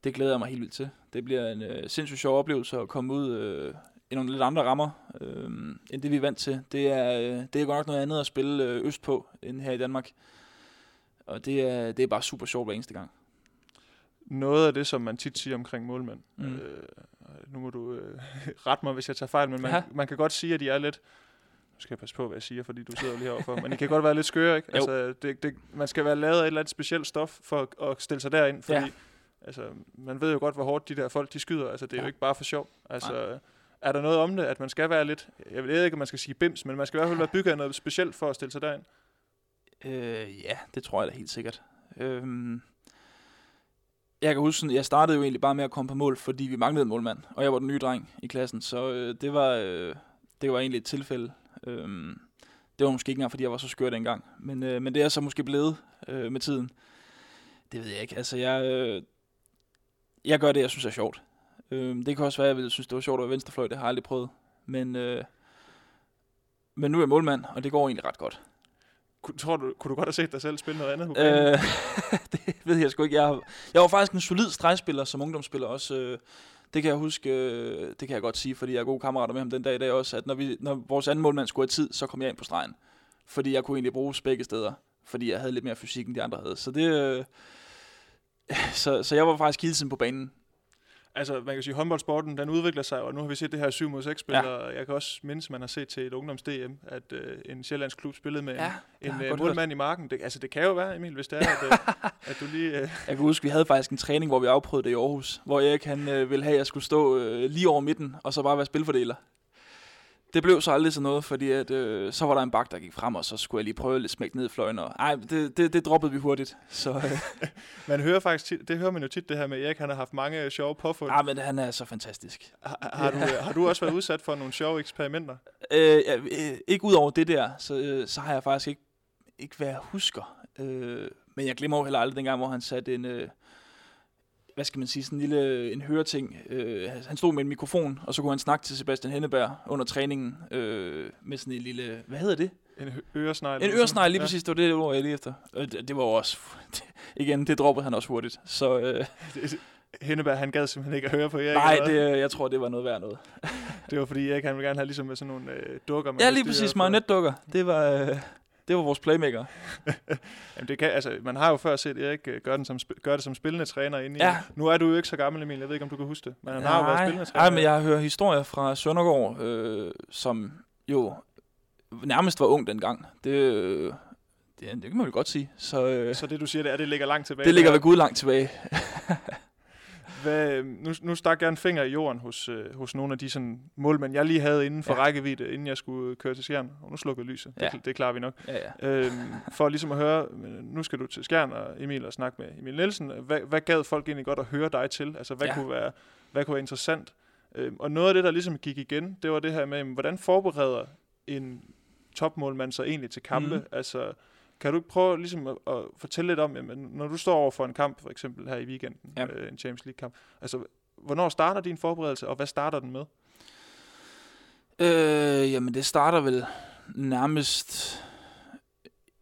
det glæder jeg mig helt vildt til. Det bliver en øh, sindssygt sjov oplevelse at komme ud øh, i nogle lidt andre rammer, øh, end det vi er vant til. Det er, øh, det er godt nok noget andet at spille øh, øst på, end her i Danmark. Og det er, det er bare super sjovt hver eneste gang. Noget af det, som man tit siger omkring målmænd, mm. Øh, nu må du øh, rette mig, hvis jeg tager fejl, men man, Ja. man kan godt sige, at de er lidt... Nu skal jeg passe på, hvad jeg siger, fordi du sidder jo lige heroverfor. Men de kan godt være lidt skøre, ikke? Jo. Altså, det, det, man skal være lavet af et eller andet specielt stof for at, at stille sig derind, fordi Ja. altså, man ved jo godt, hvor hårdt de der folk, de skyder. Altså, det er ja. jo ikke bare for sjov. Altså, er der noget om det, at man skal være lidt... Jeg ved ikke, om man skal sige bims, men man skal i hvert fald være bygget af noget specielt for at stille sig derind. Øh, ja, det tror jeg da helt sikkert. Øh, jeg kan huske, sådan, jeg startede jo egentlig bare med at komme på mål, fordi vi manglede en målmand, og jeg var den nye dreng i klassen, så øh, det, var, øh, det var egentlig et tilfælde. Øh, det var måske ikke engang, fordi jeg var så skør dengang, men, øh, men det er så måske blevet øh, med tiden. Det ved jeg ikke. Altså, jeg, øh, jeg gør det, jeg synes er sjovt. Øh, det kan også være, at jeg ville synes, det var sjovt at være venstrefløj, det har jeg aldrig prøvet. Men, øh, men nu er jeg målmand, og det går egentlig ret godt. Kun, tror du, kunne du godt have set dig selv spille noget andet? Øh, det ved jeg sgu ikke. Jeg, jeg var faktisk en solid stregspiller som ungdomsspiller også. Øh, det kan jeg huske, øh, det kan jeg godt sige, fordi jeg er gode kammerater med ham den dag i dag også, at når, vi, når vores anden målmand skulle have tid, så kom jeg ind på stregen. Fordi jeg kunne egentlig bruges begge steder, fordi jeg havde lidt mere fysik, end de andre havde. Så det... Øh, så, så jeg var faktisk hele tiden på banen. Altså, man kan sige, håndboldsporten, den udvikler sig, og nu har vi set det her 7 mod 6 spil, ja. og jeg kan også mindes, man har set til et ungdoms-DM, at øh, en sjællandsk klub spillede med ja, en jeg øh, målmand i marken. Det, altså, det kan jo være, Emil, hvis det er, at, øh, at du lige... Øh, Jeg kan huske, vi havde faktisk en træning, hvor vi afprøvede det i Aarhus, hvor Erik han øh, ville have, at jeg skulle stå øh, lige over midten, og så bare være spilfordeler. Det blev så aldrig sådan noget, fordi at, øh, så var der en bak, der gik frem, og så skulle jeg lige prøve lidt smække ned i fløjen. Og, ej, det, det, det droppede vi hurtigt. Så øh, man hører faktisk tit, det hører man jo tit, det her med, at Erik han har haft mange sjove påfund. ah, men han er så fantastisk. Har, har, du, øh, har du også været udsat for nogle sjove eksperimenter? Øh, ja, øh, ikke ud over det der, så, øh, så har jeg faktisk ikke, ikke hvad jeg husker. Øh, men jeg glemmer jo heller aldrig dengang, hvor han satte en, øh, hvad skal man sige, sådan en lille en høreting. Øh, han stod med en mikrofon, og så kunne han snakke til Sebastian Henneberg under træningen øh, med sådan en lille, hvad hedder det? En øresnegl? En øresnegl, lige sådan? præcis, det var det ord, jeg lige efter. Øh, det, det var også, igen, det droppede han også hurtigt. Så øh, Ja. Det- Henneberg, han gad simpelthen ikke at høre på Erik. nej, det, jeg tror, det var noget værd noget. det var fordi Erik, han ville gerne have ligesom med sådan nogle øh, dukker. man Ja, lige præcis, marionetdukker. Det var, øh, det var vores playmaker. Jamen, det kan, altså, man har jo før set Erik øh, gøre, den som, gøre det som spillende træner inde i. Ja. Nu er du jo ikke så gammel, Emil. Jeg ved ikke, om du kan huske det. Men han har jo været spillende træner. Nej, men jeg har hørt historier fra Søndergaard, øh, som jo nærmest var ung dengang. Det, øh, det, det kan man vel godt sige. Så, øh, Så det, du siger, det er, det ligger langt tilbage. det ligger ved Gud langt tilbage. Hvad, nu, nu stak jeg en finger i jorden hos, øh, hos nogle af de sådan, målmænd, jeg lige havde inden for ja. Rækkevidde, inden jeg skulle køre til Skjern. Og nu slukker lyset. Ja. Det, det klarer vi nok. Ja, ja. øhm, for ligesom at høre, øh, nu skal du til Skjern og Emil og snakke med Emil Nielsen. Hvad, hvad gad folk egentlig godt at høre dig til? Altså, hvad, ja. Kunne, være, hvad kunne være interessant? Øhm, og noget af det, der ligesom gik igen, det var det her med, hvordan forbereder en topmålmand sig egentlig til kampe? Mhm. Altså, kan du ikke prøve ligesom at, at fortælle lidt om, jamen, når du står over for en kamp, for eksempel her i weekenden, Ja. øh, en Champions League-kamp, altså, hvornår starter din forberedelse, og hvad starter den med? Øh, jamen, det starter vel nærmest...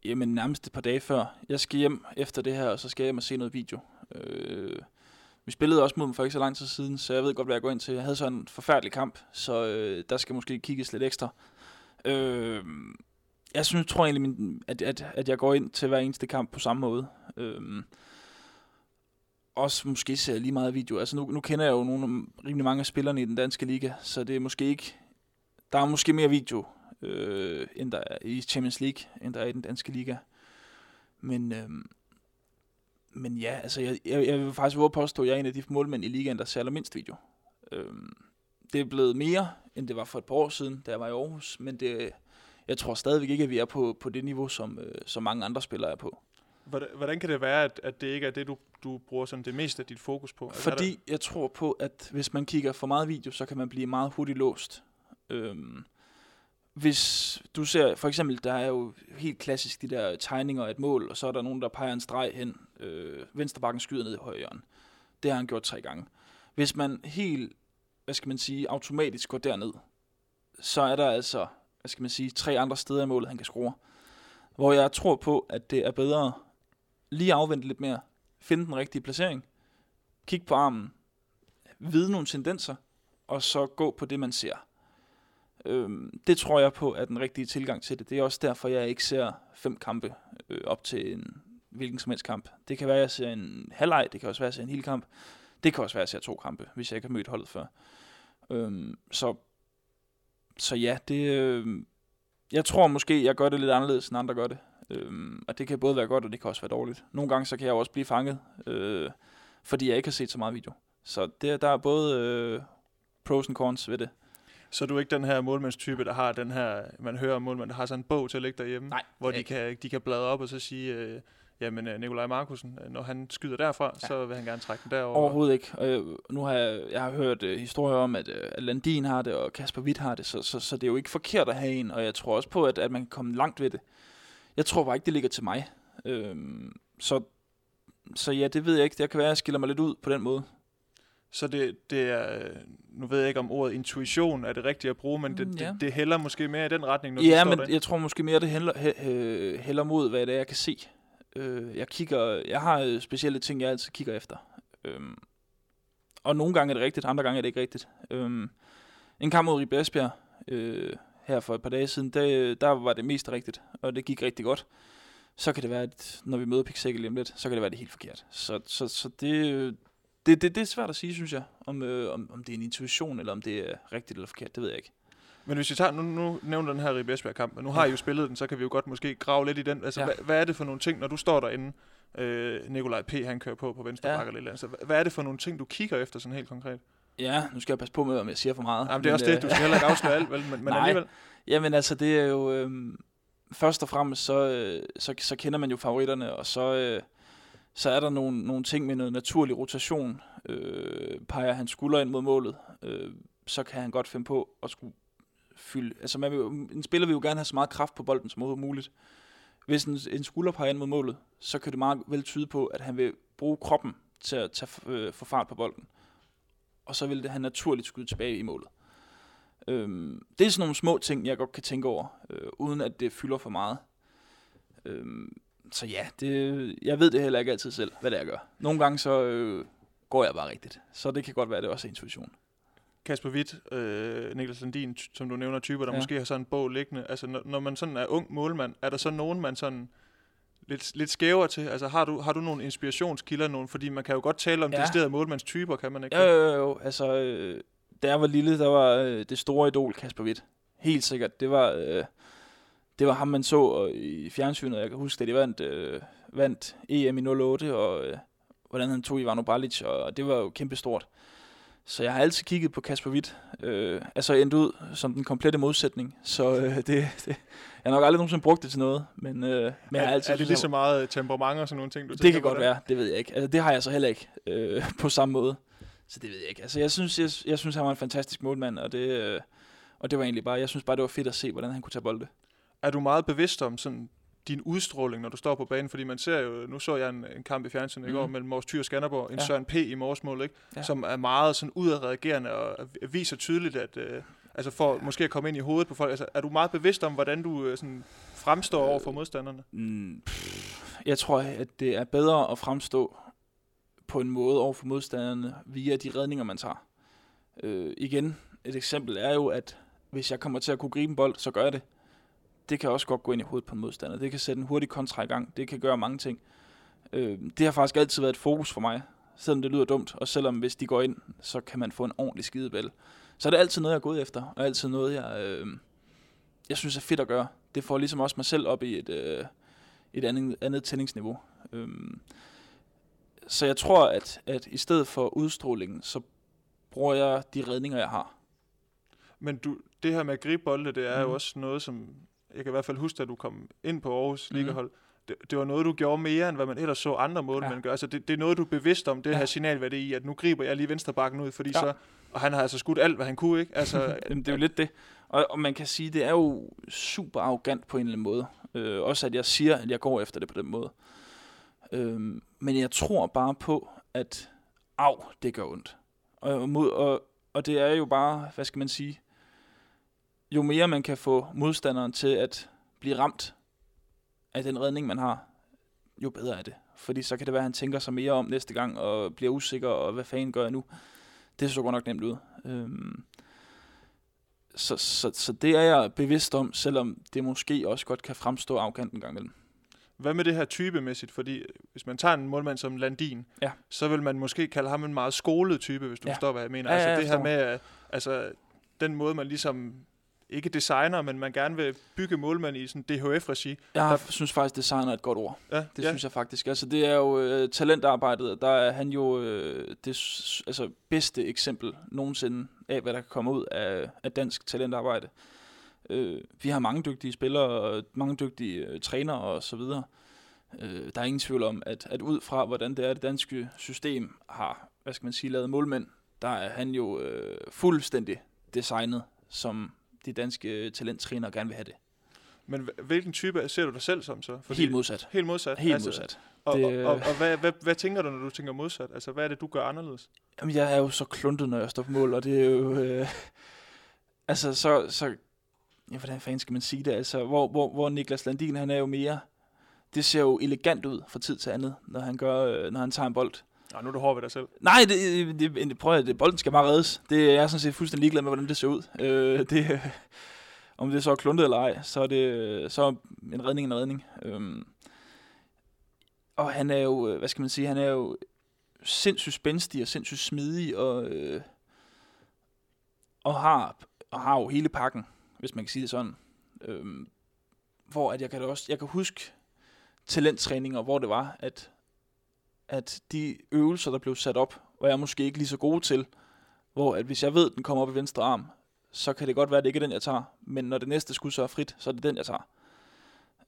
Jamen, nærmest et par dage før. Jeg skal hjem efter det her, og så skal jeg hjem og se noget video. Øh, Vi spillede også mod dem for ikke så lang tid siden, så jeg ved godt, hvad jeg går ind til. Jeg havde så en forfærdelig kamp, så øh, der skal måske kigges lidt ekstra. Øh, jeg synes, tror egentlig, min, at, at, at jeg går ind til hver eneste kamp på samme måde. Øhm, også måske ser lige meget video. Altså nu, nu kender jeg jo nogle, rimelig mange af spillerne i den danske liga, så det er måske ikke... Der er måske mere video, øh, end der er i Champions League, end der er i den danske liga. Men, øh, men ja, altså jeg, jeg, jeg vil faktisk våge påstå, at jeg er en af de målmænd i ligaen, der ser allermindst video. Øh, det er blevet mere, end det var for et par år siden, da jeg var i Aarhus, men det, jeg tror stadigvæk ikke, at vi er på, på det niveau, som, øh, som mange andre spillere er på. Hvordan, hvordan kan det være, at, at det ikke er det, du, du bruger sådan det meste af dit fokus på? Altså, Fordi jeg tror på, at hvis man kigger for meget video, så kan man blive meget hurtigt låst. Øhm, hvis du ser, for eksempel, der er jo helt klassisk de der tegninger af et mål, og så er der nogen, der peger en streg hen. Øh, venstrebakken skyder ned i højre hjørne. Det har han gjort tre gange. Hvis man helt, hvad skal man sige, automatisk går derned, så er der altså, hvad skal man sige, tre andre steder i målet, han kan score. Hvor jeg tror på, at det er bedre lige afvente lidt mere, finde den rigtige placering, kigge på armen, vide nogle tendenser, og så gå på det, man ser. Øhm, det tror jeg på er den rigtige tilgang til det. Det er også derfor, jeg ikke ser fem kampe øh, op til en hvilken som helst kamp. Det kan være, at jeg ser en halvleg, det kan også være, at jeg ser en hel kamp. Det kan også være, at jeg ser to kampe, hvis jeg ikke har mødt holdet før. Øhm, så, så ja, det, øh, jeg tror måske, jeg gør det lidt anderledes, end andre gør det. Øhm, og det kan både være godt, og det kan også være dårligt. Nogle gange så kan jeg også blive fanget, øh, fordi jeg ikke har set så meget video. Så det, der er både øh, pros and cons ved det. Så du er ikke den her målmandstype, der har den her, man hører om målmand, der har sådan en bog til at ligge derhjemme, Nej, hvor de kan, de kan bladre op og så sige, øh, jamen øh, Nikolaj Markusen, øh, når han skyder derfra, ja. så vil han gerne trække den derover. Overhovedet ikke. Og øh, nu har jeg, jeg har hørt øh, historier om, at, øh, at Landin har det, og Kasper Witt har det, så, så, så det er jo ikke forkert at have en, og jeg tror også på, at, at man kan komme langt ved det. Jeg tror bare ikke, det ligger til mig. Øhm, så, så ja, det ved jeg ikke. Det kan være, at jeg skiller mig lidt ud på den måde. Så det, det er, nu ved jeg ikke om ordet intuition er det rigtige at bruge, men det, Mm, ja. det, det hælder måske mere i den retning, når Ja, men jeg tror måske mere, det hælder, hælder mod, hvad det er, jeg kan se. Øh, jeg kigger, jeg har øh, specielle ting, jeg altid kigger efter. Øhm, og nogle gange er det rigtigt, andre gange er det ikke rigtigt. Øhm, en kamp mod Ribe Esbjerg, øh, her for et par dage siden, der, der var det mest rigtigt, og det gik rigtig godt. Så kan det være, at når vi møder Pixel lige om lidt, så kan det være det er helt forkert. Så, så, så det, det, det, det er svært at sige, synes jeg, om, øh, om, om det er en intuition, eller om det er rigtigt eller forkert, det ved jeg ikke. Men hvis vi tager, nu, nu nævner den her Ribe Esbjerg kamp, og nu har I jo spillet den, så kan vi jo godt måske grave lidt i den. Altså, Ja. ja. hvad, hvad, er det for nogle ting, når du står derinde, øh, Nikolaj P. han kører på på venstre Ja. ja. bakke eller et eller andet, så hvad, er det for nogle ting, du kigger efter sådan helt konkret? Ja, nu skal jeg passe på med, om jeg siger for meget. Jamen, det er også Men, det, du skal heller ikke afsløre alt, vel? Men, men alligevel. Jamen altså, det er jo... Øh, først og fremmest, så, øh, så, så kender man jo favoritterne, og så, øh, så er der nogle, nogle ting med noget naturlig rotation. Øh, peger han skulder ind mod målet, øh, så kan han godt finde på at skulle fylde... Altså, man vil, en spiller vil jo gerne have så meget kraft på bolden som muligt. Hvis en, en skulder peger ind mod målet, så kan det meget vel tyde på, at han vil bruge kroppen til at tage, øh, få fart på bolden. Og så vil det han naturligt skyde tilbage i målet. Øhm, det er sådan nogle små ting, jeg godt kan tænke over, øh, uden at det fylder for meget. Øhm, så ja, det, jeg ved det heller ikke altid selv, hvad det er, jeg gør. Nogle gange så øh, går jeg bare rigtigt. Så det kan godt være, at det også er intuition. Kasper Witt, øh, Niklas Landin, som du nævner, typer, der Ja. måske har sådan en bog liggende. Altså, når, når man sådan er ung målmand, er der så nogen, man sådan lidt, lidt skæver til? Altså, har du, har du nogle inspirationskilder? Nogle, fordi man kan jo godt tale om Ja. deciderede målmandstyper, kan man ikke? Jo, jo, jo. Altså, øh, da jeg var lille, der var øh, det store idol Kasper Witt. Helt sikkert. Det var, øh, det var ham, man så og i fjernsynet. Jeg kan huske, da de vandt, øh, vandt EM i 08, og øh, hvordan han tog Ivano Balic, og det var jo kæmpestort. Så jeg har altid kigget på Kasper Witt. Øh, altså endt ud som den komplette modsætning. Så øh, det, det, jeg har nok aldrig nogensinde brugt det til noget. Men, øh, men jeg er, har altid er det lige så meget temperament og sådan nogle ting, du det kan godt der? være, det ved jeg ikke. Altså, det har jeg så heller ikke øh, på samme måde. Så det ved jeg ikke. Altså, jeg synes, jeg, jeg synes han var en fantastisk målmand, og det, øh, og det var egentlig bare, jeg synes bare, det var fedt at se, hvordan han kunne tage bolde. Er du meget bevidst om sådan din udstråling, når du står på banen? Fordi man ser jo, nu så jeg en, en kamp i fjernsynet i Mhm. går mellem Mors Thyr og Skanderborg, en Ja. ja. Søren P. i Mors mål, ikke? Ja. Ja. som er meget sådan udadreagerende og viser tydeligt, at øh, altså for måske at komme ind i hovedet på folk. Altså, er du meget bevidst om, hvordan du øh, sådan fremstår over for modstanderne? Mm, jeg tror, at det er bedre at fremstå på en måde over for modstanderne via de redninger, man tager. Øh, igen, et eksempel er jo, at hvis jeg kommer til at kunne gribe en bold, så gør jeg det. Det kan også godt gå ind i hovedet på en modstander. Det kan sætte en hurtig kontra i gang. Det kan gøre mange ting. Øh, det har faktisk altid været et fokus for mig, selvom det lyder dumt, og selvom hvis de går ind, så kan man få en ordentlig skidebæl. Så er det altid noget, jeg er gået efter, og altid noget, jeg, øh, jeg synes er fedt at gøre. Det får ligesom også mig selv op i et, øh, et andet, andet tændingsniveau. Øh, så jeg tror, at, at i stedet for udstrålingen, så bruger jeg de redninger, jeg har. Men du, det her med at gribe bolde, det er mm. jo Mhm. også noget, som jeg kan i hvert fald huske, da du kom ind på Aarhus Mhm. Ligahold. Det, det var noget, du gjorde mere, end hvad man ellers så andre målmænd Ja. gøre. Altså det, det er noget, du er bevidst om, det Ja. her signalværdi i, at nu griber jeg lige venstrebakken ud, fordi Ja. så... Og han har altså skudt alt, hvad han kunne, ikke? Altså, Jamen, det er jo lidt det. Og, og man kan sige, det er jo super arrogant på en eller anden måde. Øh, også at jeg siger, at jeg går efter det på den måde. Øh, men jeg tror bare på, at af, det gør ondt. Og, mod, og, og det er jo bare, hvad skal man sige, jo mere man kan få modstanderen til at blive ramt af den redning, man har, jo bedre er det. Fordi så kan det være, at han tænker sig mere om næste gang, og bliver usikker, og hvad fanden gør jeg nu? Det så godt nok nemt ud. Øhm, så, så, så det er jeg bevidst om, selvom det måske også godt kan fremstå arrogant en gang imellem. Hvad med det her typemæssigt? Fordi hvis man tager en målmand som Landin, Ja. så vil man måske kalde ham en meget skolet type, hvis du Ja. forstår, hvad jeg mener. Ja, altså det her med, altså den måde, man ligesom ikke designer, men man gerne vil bygge målmand i sådan DHF-regi. Jeg Der- synes faktisk, design er et godt ord. Ja, Det ja. synes jeg faktisk. Altså, det er jo øh, talentarbejdet, der er han jo øh, det altså, bedste eksempel nogensinde af, hvad der kan komme ud af, af dansk talentarbejde. Øh, vi har mange dygtige spillere, og mange dygtige øh, trænere og så videre. Øh, der er ingen tvivl om, at, at ud fra, hvordan det er, det danske system har, hvad skal man sige, lavet målmænd, der er han jo øh, fuldstændig designet, som de danske talenttrænere gerne vil have det. Men hv- hvilken type ser du dig selv som så? Helt modsat. Helt modsat? Helt modsat. Og, Det- og, og, og hvad, hvad, hvad tænker du, når du tænker modsat? Altså, hvad er det, du gør anderledes? Jamen, jeg er jo så kluntet, når jeg står på mål, og det er jo... Øh, altså, så... så ja, hvordan fanden skal man sige det? Altså, hvor, hvor, hvor Niklas Landin, han er jo mere... Det ser jo elegant ud fra tid til andet, når han, gør, øh, når han tager en bold. Nå, nu er du hård ved dig selv. Nej, det, det, det, prøv at, det, bolden skal bare reddes. Det er jeg sådan set fuldstændig ligeglad med, hvordan det ser ud. Øh, det, om det er så er kluntet eller ej, så er det så er en redning en redning. Øhm, og han er jo, øh, hvad skal man sige, han er jo sindssygt spændstig og sindssygt smidig og, øh, og, har, og har jo hele pakken, hvis man kan sige det sådan. Øhm, hvor at jeg kan da også, jeg kan huske talenttræninger, hvor det var, at at de øvelser, der blev sat op, var jeg måske ikke lige så gode til. Hvor at hvis jeg ved, at den kommer op i venstre arm, så kan det godt være, at det ikke er den, jeg tager. Men når det næste skud så er frit, så er det den, jeg tager.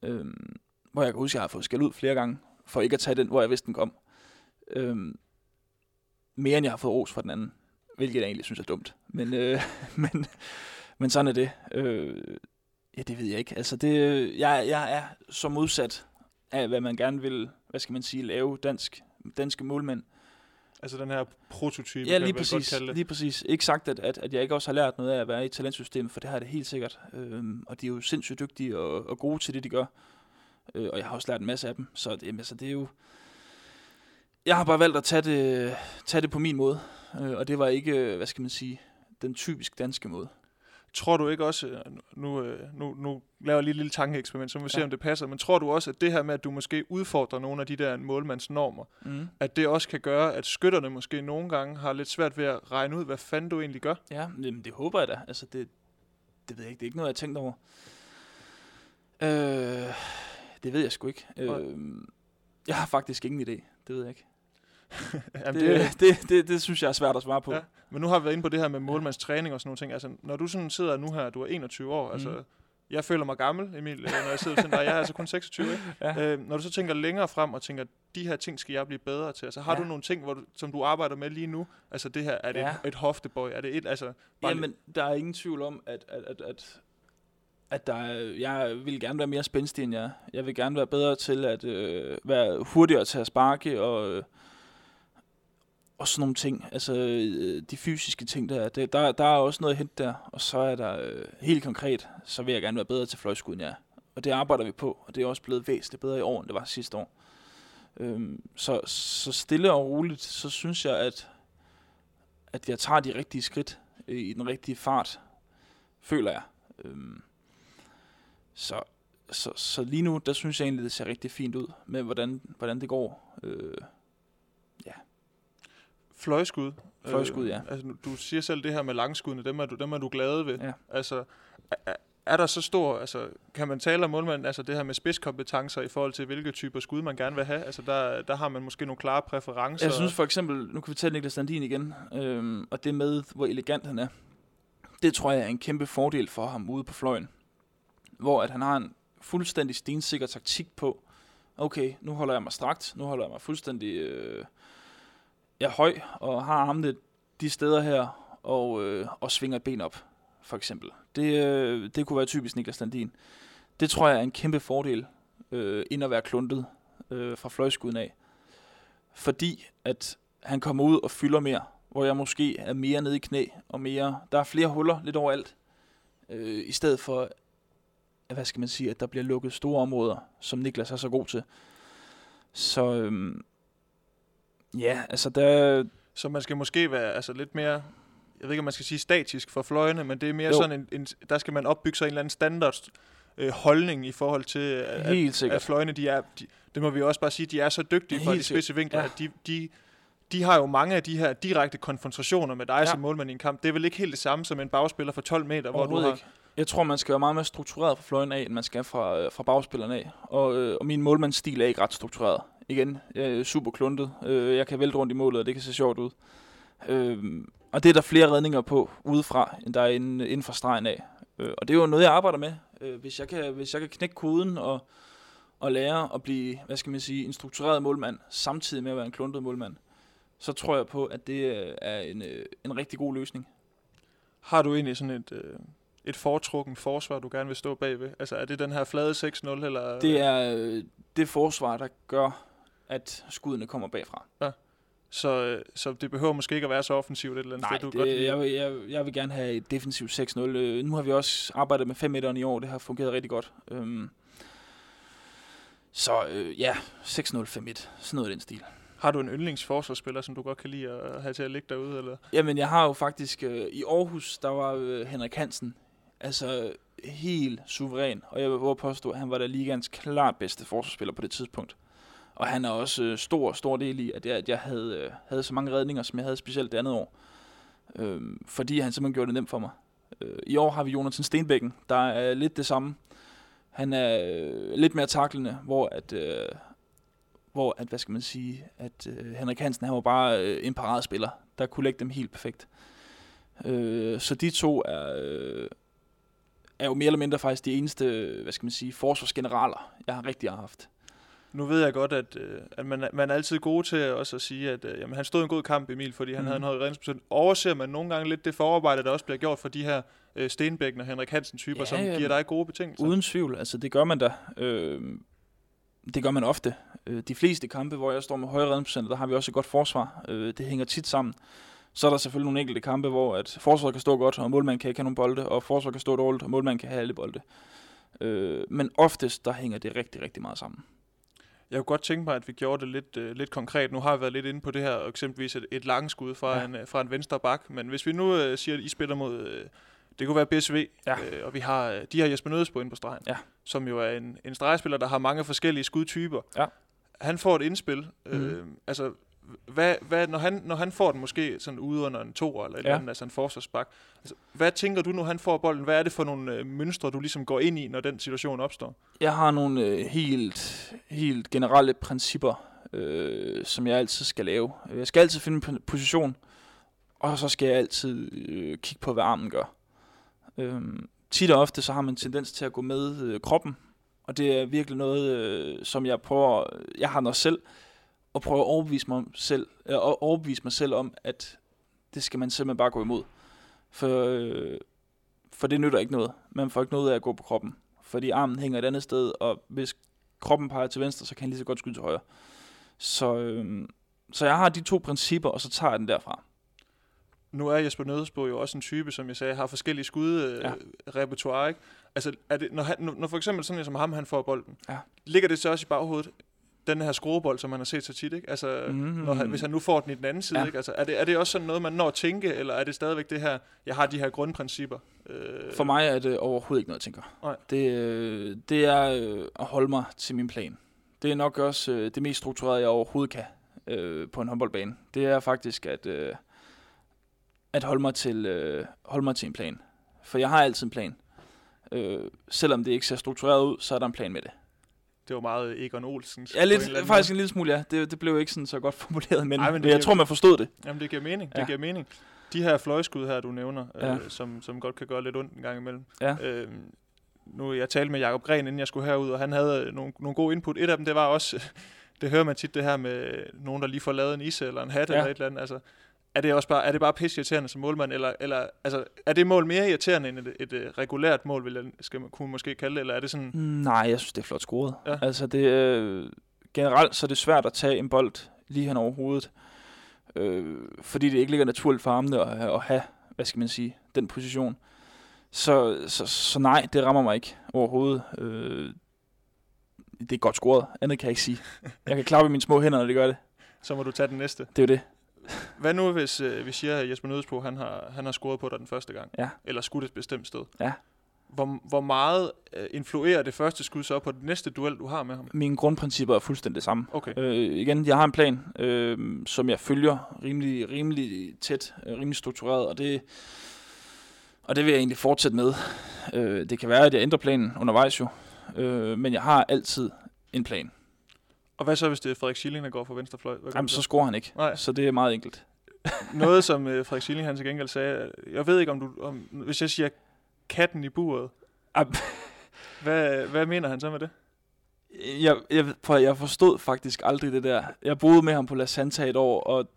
Øhm, hvor jeg kan huske, at jeg har fået skæld ud flere gange, for ikke at tage den, hvor jeg vidste, den kom. Øhm, mere end jeg har fået ros fra den anden. Hvilket jeg egentlig synes er dumt. Men, øh, men, men sådan er det. Øh, ja, det ved jeg ikke. Altså, det, jeg, jeg er så modsat af, hvad man gerne vil, hvad skal man sige, lave dansk, danske målmænd. Altså den her prototype, Ja, kan lige man vel godt præcis, kalde det. lige præcis. Ikke sagt, at, at, at jeg ikke også har lært noget af at være i talentsystemet, for det har det helt sikkert. Øhm, og de er jo sindssygt dygtige og, og gode til det, de gør. Øh, og jeg har også lært en masse af dem. Så det, altså, det er jo... Jeg har bare valgt at tage det, tage det på min måde. Øh, og det var ikke, hvad skal man sige, den typisk danske måde. Tror du ikke også, øh, nu, øh, nu, nu laver jeg lige et lille tankeeksperiment, så vi se, Ja. om det passer, men tror du også, at det her med, at du måske udfordrer nogle af de der målmandsnormer, Mm. at det også kan gøre, at skytterne måske nogle gange har lidt svært ved at regne ud, hvad fanden du egentlig gør? Ja, jamen, det håber jeg da. Altså, det, det ved jeg ikke. Det er ikke noget, jeg har tænkt over. Øh, det ved jeg sgu ikke. Øh, jeg har faktisk ingen idé. Det ved jeg ikke. Jamen, Det, det, det, det, det synes jeg er svært at svare på. Ja. Men nu har vi været inde på det her med målmandstræning og sådan nogle ting. Altså, når du sådan sidder nu her, du er 21 år, mm. altså, jeg føler mig gammel, Emil, øh, når jeg sidder sådan, og jeg er altså kun 26, ikke? Ja. Øh, når du så tænker længere frem og tænker, de her ting skal jeg blive bedre til, altså har Ja. du nogle ting, hvor du, som du arbejder med lige nu? Altså det her, er det Ja. et, et hoftebøj? Er det et, altså... Jamen, der er ingen tvivl om, at, at, at, at, at der er, jeg vil gerne være mere spændstig end jeg. Jeg vil gerne være bedre til at øh, være hurtigere til at sparke og, øh, og sådan nogle ting. Altså øh, de fysiske ting der, det, der, der er også noget at hente der. Og så er der øh, helt konkret, så vil jeg gerne være bedre til fløjskud end jeg er. Og det arbejder vi på, og det er også blevet væsentligt bedre i år, end det var sidste år. Øhm, så, så stille og roligt, så synes jeg, at, at jeg tager de rigtige skridt øh, i den rigtige fart, føler jeg. Øhm, så, så, så lige nu, der synes jeg egentlig, det ser rigtig fint ud med, hvordan, hvordan det går. Øh, Fløjskud. Fløjskud, ja. Altså, du siger selv det her med langskuddene, dem er du, dem er du glad ved. Ja. Altså, er, er der så stor, altså, kan man tale om målmanden, altså det her med spidskompetencer i forhold til, hvilke typer skud man gerne vil have? Altså, der, der har man måske nogle klare præferencer. Jeg synes for eksempel, nu kan vi tage Niklas Landin igen, øhm, og det med, hvor elegant han er. Det tror jeg er en kæmpe fordel for ham ude på fløjen. Hvor at han har en fuldstændig stensikker taktik på, okay, nu holder jeg mig strakt, nu holder jeg mig fuldstændig øh, er høj, og har armene de steder her, og, øh, og svinger et ben op, for eksempel. Det, øh, det kunne være typisk Niklas Landin. Det tror jeg er en kæmpe fordel, øh, ind at være kluntet øh, fra fløjskuden af fordi at han kommer ud og fylder mere, hvor jeg måske er mere nede i knæ, og mere, der er flere huller lidt overalt, øh, i stedet for, at, hvad skal man sige, at der bliver lukket store områder, som Niklas er så god til. Så øhm, ja, altså der, Så man skal måske være altså, lidt mere, jeg ved ikke, om man skal sige statisk for fløjene, men det er mere Jo. sådan en, en, der skal man opbygge sig en eller anden standard øh, holdning i forhold til, at, helt at sikkert. fløjene, de er, de, det må vi også bare sige, de er så dygtige fra Helt de spidse vinkler, Ja. at de, de, de har jo mange af de her direkte konfrontationer med dig Ja. som målmand i en kamp. Det er vel ikke helt det samme som en bagspiller for 12 meter, hvor du har... ikke. Jeg tror, man skal være meget mere struktureret fra fløjen af, end man skal fra, øh, fra bagspillerne af. Og, øh, og min målmandsstil er ikke ret struktureret. Igen, er super kluntet. Øh, jeg kan vælte rundt i målet, og det kan se sjovt ud. Øh, og det er der flere redninger på udefra, end der er inden, inden for stregen af. Øh, og det er jo noget, jeg arbejder med. Øh, hvis, jeg kan, hvis jeg kan knække koden og, og lære at blive, hvad skal man sige, en struktureret målmand, samtidig med at være en kluntet målmand, så tror jeg på, at det øh, er en, øh, en rigtig god løsning. Har du egentlig sådan et, øh, et foretrukken forsvar, du gerne vil stå bagved? Altså er det den her flade 6-0, eller... Det er øh, det forsvar, der gør, at skuddene kommer bagfra. Så, øh, så det behøver måske ikke at være så offensivt et eller andet Nej, sted. Du det, godt jeg, vil, jeg, jeg vil gerne have et defensivt 6-0. Øh, nu har vi også arbejdet med 5 meter i år, det har fungeret rigtig godt. Øhm, så øh, ja, 6-0, 5-1, sådan noget i den stil. Har du en yndlingsforsvarsspiller, som du godt kan lide at have til at ligge derude? Eller? Jamen, jeg har jo faktisk, øh, i Aarhus, der var øh, Henrik Hansen, altså helt suveræn, og jeg vil påstå, at han var da ligands klart bedste forsvarsspiller på det tidspunkt. Og han er også øh, stor, stor del i, at jeg, at jeg havde, øh, havde så mange redninger, som jeg havde specielt det andet år. Øh, fordi han simpelthen gjorde det nemt for mig. Øh, I år har vi Jonathan Stenbækken, der er lidt det samme. Han er øh, lidt mere taklende, hvor at, øh, hvor at, hvad skal man sige, at øh, Henrik Hansen, han var bare øh, en paradespiller, der kunne lægge dem helt perfekt. Øh, så de to er, øh, er jo mere eller mindre faktisk de eneste, hvad skal man sige, forsvarsgeneraler, jeg har rigtig haft. Nu ved jeg godt, at, øh, at man, man er altid god til også at sige, at øh, jamen, han stod en god kamp, Emil, fordi han Mhm. havde en høj redningsprocent. Overser man nogle gange lidt det forarbejde, der også bliver gjort for de her øh, Stenbækken og Henrik Hansen-typer, Ja, som ja. giver dig gode betingelser? Uden tvivl, altså det gør man da. Øh, det gør man ofte. Øh, de fleste kampe, hvor jeg står med høje redningsprocenter, der har vi også et godt forsvar. Øh, det hænger tit sammen. Så er der selvfølgelig nogle enkelte kampe, hvor at forsvaret kan stå godt, og målmanden kan ikke have nogen bolde, og forsvaret kan stå dårligt, og målmanden kan have alle bolde. Øh, men oftest, der hænger det rigtig, rigtig meget sammen. Jeg kunne godt tænke mig, at vi gjorde det lidt, øh, lidt konkret. Nu har vi været lidt inde på det her, eksempelvis et, et langskud fra, Ja. en, øh, fra en venstre bak. Men hvis vi nu øh, siger, at I spiller mod, øh, det kunne være BSV, Ja. øh, og vi har øh, de her Jesper Nødesbo inde på stregen, Ja. som jo er en, en stregspiller, der har mange forskellige skudtyper. Ja. Han får et indspil. Øh, Mhm. altså, hvad, hvad, når, han, når han får den måske sådan ude under en to eller et Ja. eller andet, altså en forsvarsbak, altså, hvad tænker du, når han får bolden? Hvad er det for nogle øh, mønstre, du ligesom går ind i, når den situation opstår? Jeg har nogle øh, helt, helt generelle principper, øh, som jeg altid skal lave. Jeg skal altid finde en position, og så skal jeg altid øh, kigge på, hvad armen gør. Øh, tit og ofte så har man en tendens til at gå med øh, kroppen, og det er virkelig noget, øh, som jeg prøver, jeg har noget selv, og prøver at overbevise mig, selv, øh, overbevise mig selv om, at det skal man simpelthen bare gå imod. For, øh, for det nytter ikke noget. Man får ikke noget af at gå på kroppen fordi armen hænger et andet sted, og hvis kroppen peger til venstre, så kan han lige så godt skyde til højre. Så, øhm, så jeg har de to principper, og så tager jeg den derfra. Nu er Jesper Nødesbo jo også en type, som jeg sagde, har forskellige skud øh, Ja. ikke? Altså, er det, når, han, når for eksempel sådan en som ham, han får bolden, Ja. ligger det så også i baghovedet? Den her skruebold, som man har set så tit, ikke? Altså, Mhm. når han, hvis han nu får den i den anden side, Ja. ikke? Altså, er, det, er det også sådan noget, man når at tænke, eller er det stadigvæk det her, jeg har de her grundprincipper? Øh, For mig er det overhovedet ikke noget, jeg tænker. Nej. Det, øh, det er øh, at holde mig til min plan. Det er nok også øh, det mest strukturerede, jeg overhovedet kan øh, på en håndboldbane. Det er faktisk at, øh, at holde, mig til, øh, holde mig til en plan. For jeg har altid en plan. Øh, selvom det ikke ser struktureret ud, så er der en plan med det. Det var meget Egon Olsen. Ja, lidt, faktisk en lille smule, ja. Det, det blev ikke sådan så godt formuleret, men, Ej, men det jeg tror, man forstod det. Jamen, det giver mening. Det Ja. giver mening. De her fløjskud her, du nævner, Ja. øh, som, som godt kan gøre lidt ondt en gang imellem. Ja. Øh, nu, jeg talte med Jakob Gren, inden jeg skulle herud, og han havde nogle, nogle gode input. Et af dem, det var også, det hører man tit det her med nogen, der lige får lavet en isse eller en hat Ja. eller et eller andet. Altså, er det også bare, er det bare pisse irriterende som målmand, eller, eller altså, er det mål mere irriterende end et, et, et regulært mål, vil jeg, skal man, kunne man måske kalde det, eller er det sådan, Nej, jeg synes, det er flot scoret. Ja. Altså, det, øh, generelt så er det svært at tage en bold lige hen over hovedet, øh, fordi det ikke ligger naturligt for armene at, have- at have, hvad skal man sige, den position. Så, så, så nej, det rammer mig ikke overhovedet. Øh, det er godt scoret, andet kan jeg ikke sige. Jeg kan klappe mine små hænder, når det gør det. så må du tage den næste. Det er jo det. Hvad nu, hvis øh, vi siger, at Jesper Nødsbro, han har, han har scoret på dig den første gang? Ja. Eller skudt et bestemt sted? Ja. Hvor, hvor meget øh, influerer det første skud så på den næste duel, du har med ham? Mine grundprincipper er fuldstændig det samme. Okay. Øh, igen, jeg har en plan, øh, som jeg følger rimelig, rimelig tæt, øh, rimelig struktureret, og det, og det vil jeg egentlig fortsætte med. Øh, det kan være, at jeg ændrer planen undervejs jo, øh, men jeg har altid en plan. Og hvad så, hvis det er Frederik Schilling, der går for venstre fløj? Jamen, så scorer han ikke, Nej. så det er meget enkelt. Noget, som øh, Frederik Schilling han til gengæld sagde, jeg ved ikke, om du, om, hvis jeg siger katten i buret, hvad, hvad mener han så med det? Jeg, jeg, prøv, jeg forstod faktisk aldrig det der. Jeg boede med ham på La Santa et år, og,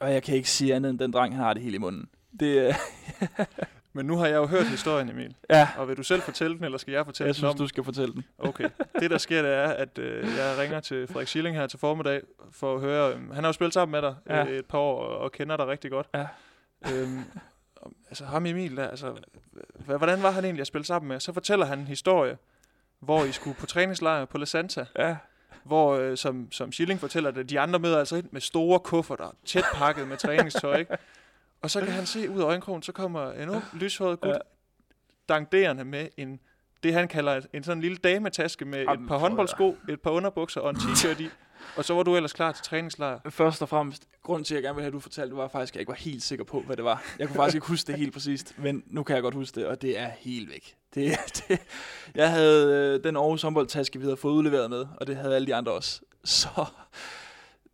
og jeg kan ikke sige andet end den dreng, han har det hele i munden. Det, Men nu har jeg jo hørt historien, Emil. ja, Og vil du selv fortælle den, eller skal jeg fortælle jeg den synes, om? du skal fortælle den. Okay. Det, der sker, det er, at øh, jeg ringer til Frederik Schilling her til formiddag, for at høre... Øh, han har jo spillet sammen med dig Ja. øh, et par år, og, og kender dig rigtig godt. Ja. Øhm, altså ham Emil der, altså... Hvordan var han egentlig at spille sammen med? Så fortæller han en historie, hvor I skulle på træningslejr på La Santa, Ja. hvor, øh, som, som Schilling fortæller det, de andre møder altså ind med store kufferter, tæt pakket med træningstøj, ikke? Og så kan han se ud af øjenkrogen, så kommer en ung, lyshåret gut, Ja. dankderende med en, det han kalder en sådan lille dametaske med Jamen, et par håndboldsko, et par underbukser og en t-shirt i. Og så var du ellers klar til træningslejr. Først og fremmest, grund til, at jeg gerne vil have, at du fortalte, var faktisk, at jeg ikke var helt sikker på, hvad det var. Jeg kunne faktisk ikke huske det helt præcist, men nu kan jeg godt huske det, og det er helt væk. Det, det, jeg havde øh, den Aarhus håndboldtaske, vi havde fået udleveret med, og det havde alle de andre også. Så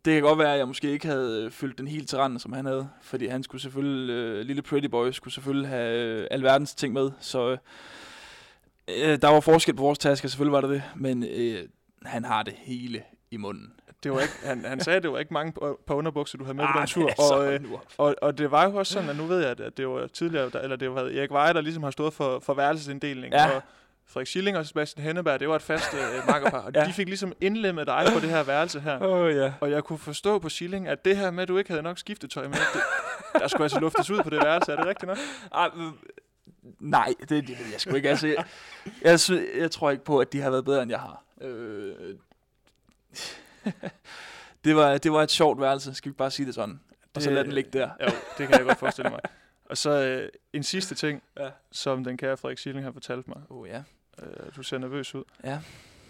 det kan godt være, at jeg måske ikke havde øh, fyldt den helt til randen, som han havde, fordi han skulle selvfølgelig, øh, lille pretty boy, skulle selvfølgelig have øh, alverdens ting med, så øh, øh, der var forskel på vores tasker, selvfølgelig var der det, men øh, han har det hele i munden. Det var ikke, han, han sagde, at det var ikke mange par par underbukser, du havde med på Ah, den tur. det Og, øh, og, og det var jo også sådan, at nu ved jeg, at- det var tidligere, der, eller det var Erik Weier, der ligesom har stået for, for værelsesinddelingen. Ja. Og Frederik Schilling og Sebastian Henneberg, det var et fast øh, makkerpar. Og Ja. de fik ligesom indlemmet dig på det her værelse her. Oh, ja. Og jeg kunne forstå på Schilling, at det her med, at du ikke havde nok skiftetøj med, det, der skulle altså luftes ud på det værelse. Er det rigtigt nok? Øh, nej, det, det ved jeg sgu ikke. Altså, jeg, jeg, jeg tror ikke på, at de har været bedre, end jeg har. Øh, det, var, det var et sjovt værelse, skal vi bare sige det sådan. Og så lad den ligge der. Jo, det kan jeg godt forestille mig. Og så øh, en sidste ting, Ja. som den kære Frederik Schilling har fortalt mig. Oh, ja. Øh, du ser nervøs ud. Ja.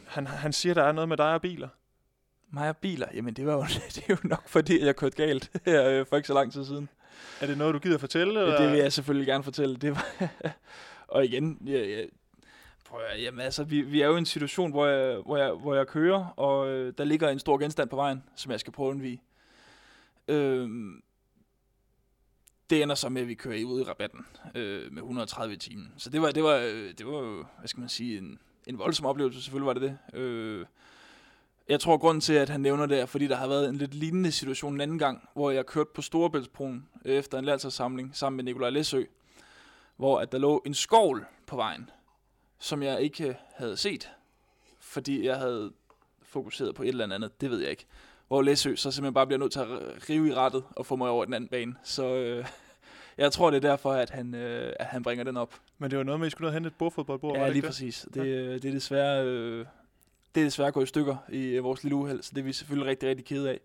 Han, han siger, der er noget med dig og biler. Mig og biler, jamen det var jo, det er jo nok fordi, jeg kørte galt her øh, for ikke så lang tid siden. Er det noget, du gider fortælle? Eller? Det vil jeg selvfølgelig gerne fortælle. Det var og igen, jeg, jeg, prøv at, jamen, altså, vi, vi er jo i en situation, hvor jeg, hvor jeg, hvor jeg kører, og øh, der ligger en stor genstand på vejen, som jeg skal prøve at undvige. Øhm, det ender så med, at vi kører ud i rabatten øh, med 130 i timen. Så det var, det var, øh, det var jo, hvad skal man sige, en, en voldsom oplevelse, selvfølgelig var det det. Øh, jeg tror, grunden til, at han nævner det, er, fordi der har været en lidt lignende situation en anden gang, hvor jeg kørte på Storebæltsbroen efter en landsholdssamling sammen med Nikolaj Læsø, hvor at der lå en skovl på vejen, som jeg ikke havde set, fordi jeg havde fokuseret på et eller andet, det ved jeg ikke. Hvor Læsø så simpelthen bare bliver nødt til at rive i rettet og få mig over den anden bane. Så øh, jeg tror, det er derfor, at han, øh, at han bringer den op. Men det var noget med, at I skulle ned og hente et bordfodboldbord. Ja, lige det? præcis. Det, øh, det er desværre... Øh, det er desværre gået i stykker i øh, vores lille uheld, så det er vi selvfølgelig rigtig, rigtig kede af.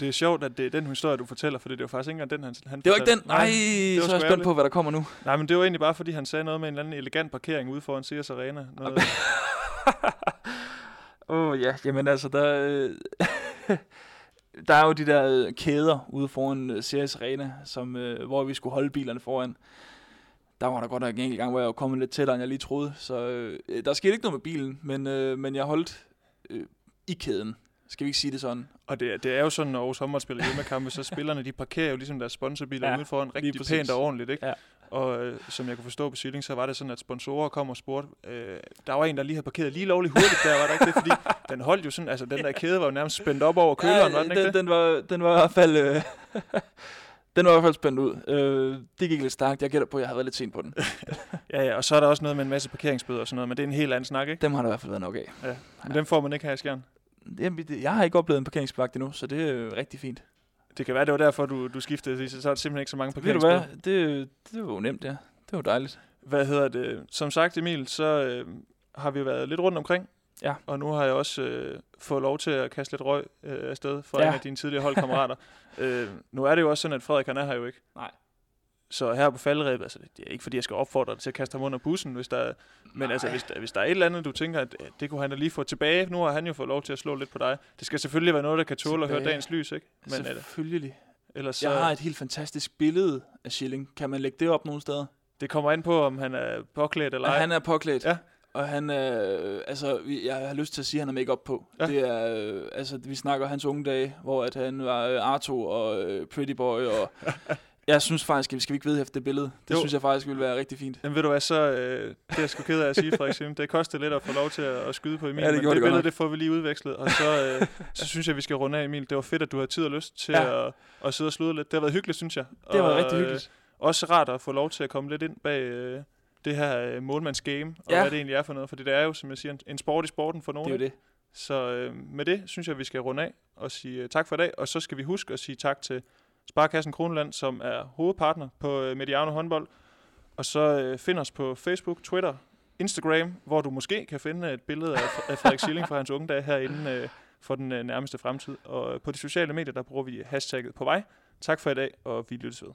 Det er sjovt, at det er den historie, du fortæller, for det er jo faktisk ikke engang den, han, han Det var ikke den. Nej, var så er jeg spændt på, hvad der kommer nu. Nej, men det var egentlig bare, fordi han sagde noget med en eller anden elegant parkering ude foran Sears Arena. Noget, Åh oh, ja, jamen altså, der, øh, der er jo de der øh, kæder ude foran øh, Ceres Arena, som, øh, hvor vi skulle holde bilerne foran. Der var der godt nok en enkelt gang, hvor jeg var kommet lidt tættere, end jeg lige troede. Så øh, der skete ikke noget med bilen, men, øh, men jeg holdt øh, i kæden. Skal vi ikke sige det sådan? og det, er- det er jo sådan, når Aarhus håndbold spiller hjemmekampe, så spillerne de parkerer jo ligesom deres sponsorbiler Ja, ude foran rigtig pænt og ordentligt. Ikke? Ja. Og øh, som jeg kunne forstå på Silling, så var det sådan, at sponsorer kom og spurgte. Øh, der var en, der lige havde parkeret lige lovligt hurtigt der, var der ikke det? Fordi den holdt jo sådan, altså den der kæde var jo nærmest spændt op over køleren, var den ikke den, det? den, var, den var i hvert fald... Øh, den var i hvert fald spændt ud. Øh, det gik lidt stærkt. Jeg gætter på, at jeg havde været lidt sent på den. Ja, ja, og så er der også noget med en masse parkeringsbøder og sådan noget, men det er en helt anden snak, ikke? Dem har der i hvert fald været nok af. Men dem får man ikke her i Skjern. Jamen, Jeg har ikke oplevet en parkeringsvagt endnu, så det er rigtig fint. Det kan være, det var derfor, du, du skiftede, så så er der simpelthen ikke så mange Ved du hvad? Det, det var jo nemt, ja. Det var dejligt. Hvad hedder det? Som sagt, Emil, så øh, har vi været lidt rundt omkring. Ja. Og nu har jeg også øh, fået lov til at kaste lidt røg øh, afsted fra ja. en af dine tidligere holdkammerater. øh, nu er det jo også sådan, at Frederik han er her jo ikke. Nej. Så her på faldrebet, altså det er ikke fordi, jeg skal opfordre dig til at kaste ham under bussen, hvis der er, men altså, hvis der, hvis der er et eller andet, du tænker, at, det kunne han da lige få tilbage. Nu har han jo fået lov til at slå lidt på dig. Det skal selvfølgelig være noget, der kan tåle at høre dagens lys, ikke? Men øh, Selvfølgelig. ellers så, Jeg har et helt fantastisk billede af Schilling. Kan man lægge det op nogle steder? det kommer an på, om han er påklædt eller ej. han er påklædt. Ja. Og han er, øh, altså, jeg har lyst til at sige, at han har make på. Ja. Det er, øh, altså, vi snakker hans unge dage, hvor at han var øh, Arto og øh, Pretty Boy, og jeg synes faktisk, at skal vi ikke vedhæfte det billede? Det Jo. synes jeg faktisk ville være rigtig fint. Jamen ved du hvad, så øh, det er jeg sgu ked af at sige, Frederik. Det koster lidt at få lov til at, at skyde på Emil, Ja, det men det det billede, nok. det får vi lige udvekslet. Og så, øh, så synes jeg, vi skal runde af, Emil. Det var fedt, at du har tid og lyst til Ja. at, at sidde og sludre lidt. Det har været hyggeligt, synes jeg. Det har været rigtig hyggeligt. Øh, også rart at få lov til at komme lidt ind bag øh, det her øh, målmandsgame, og Ja. hvad det egentlig er for noget. For det er jo, som jeg siger, en, en sport i sporten for Det er nogen. jo det. Så øh, med det synes jeg, vi skal runde af og sige øh, tak for i dag. Og så skal vi huske at sige tak til Sparkassen Kroneland, som er hovedpartner på øh, Mediano håndbold. Og så øh, find os på Facebook, Twitter, Instagram, hvor du måske kan finde et billede af, af Frederik Schilling fra hans unge dage herinde øh, for den øh, nærmeste fremtid. Og øh, på de sociale medier, der bruger vi hashtagget på vej. Tak for i dag, og vi lyttes ved.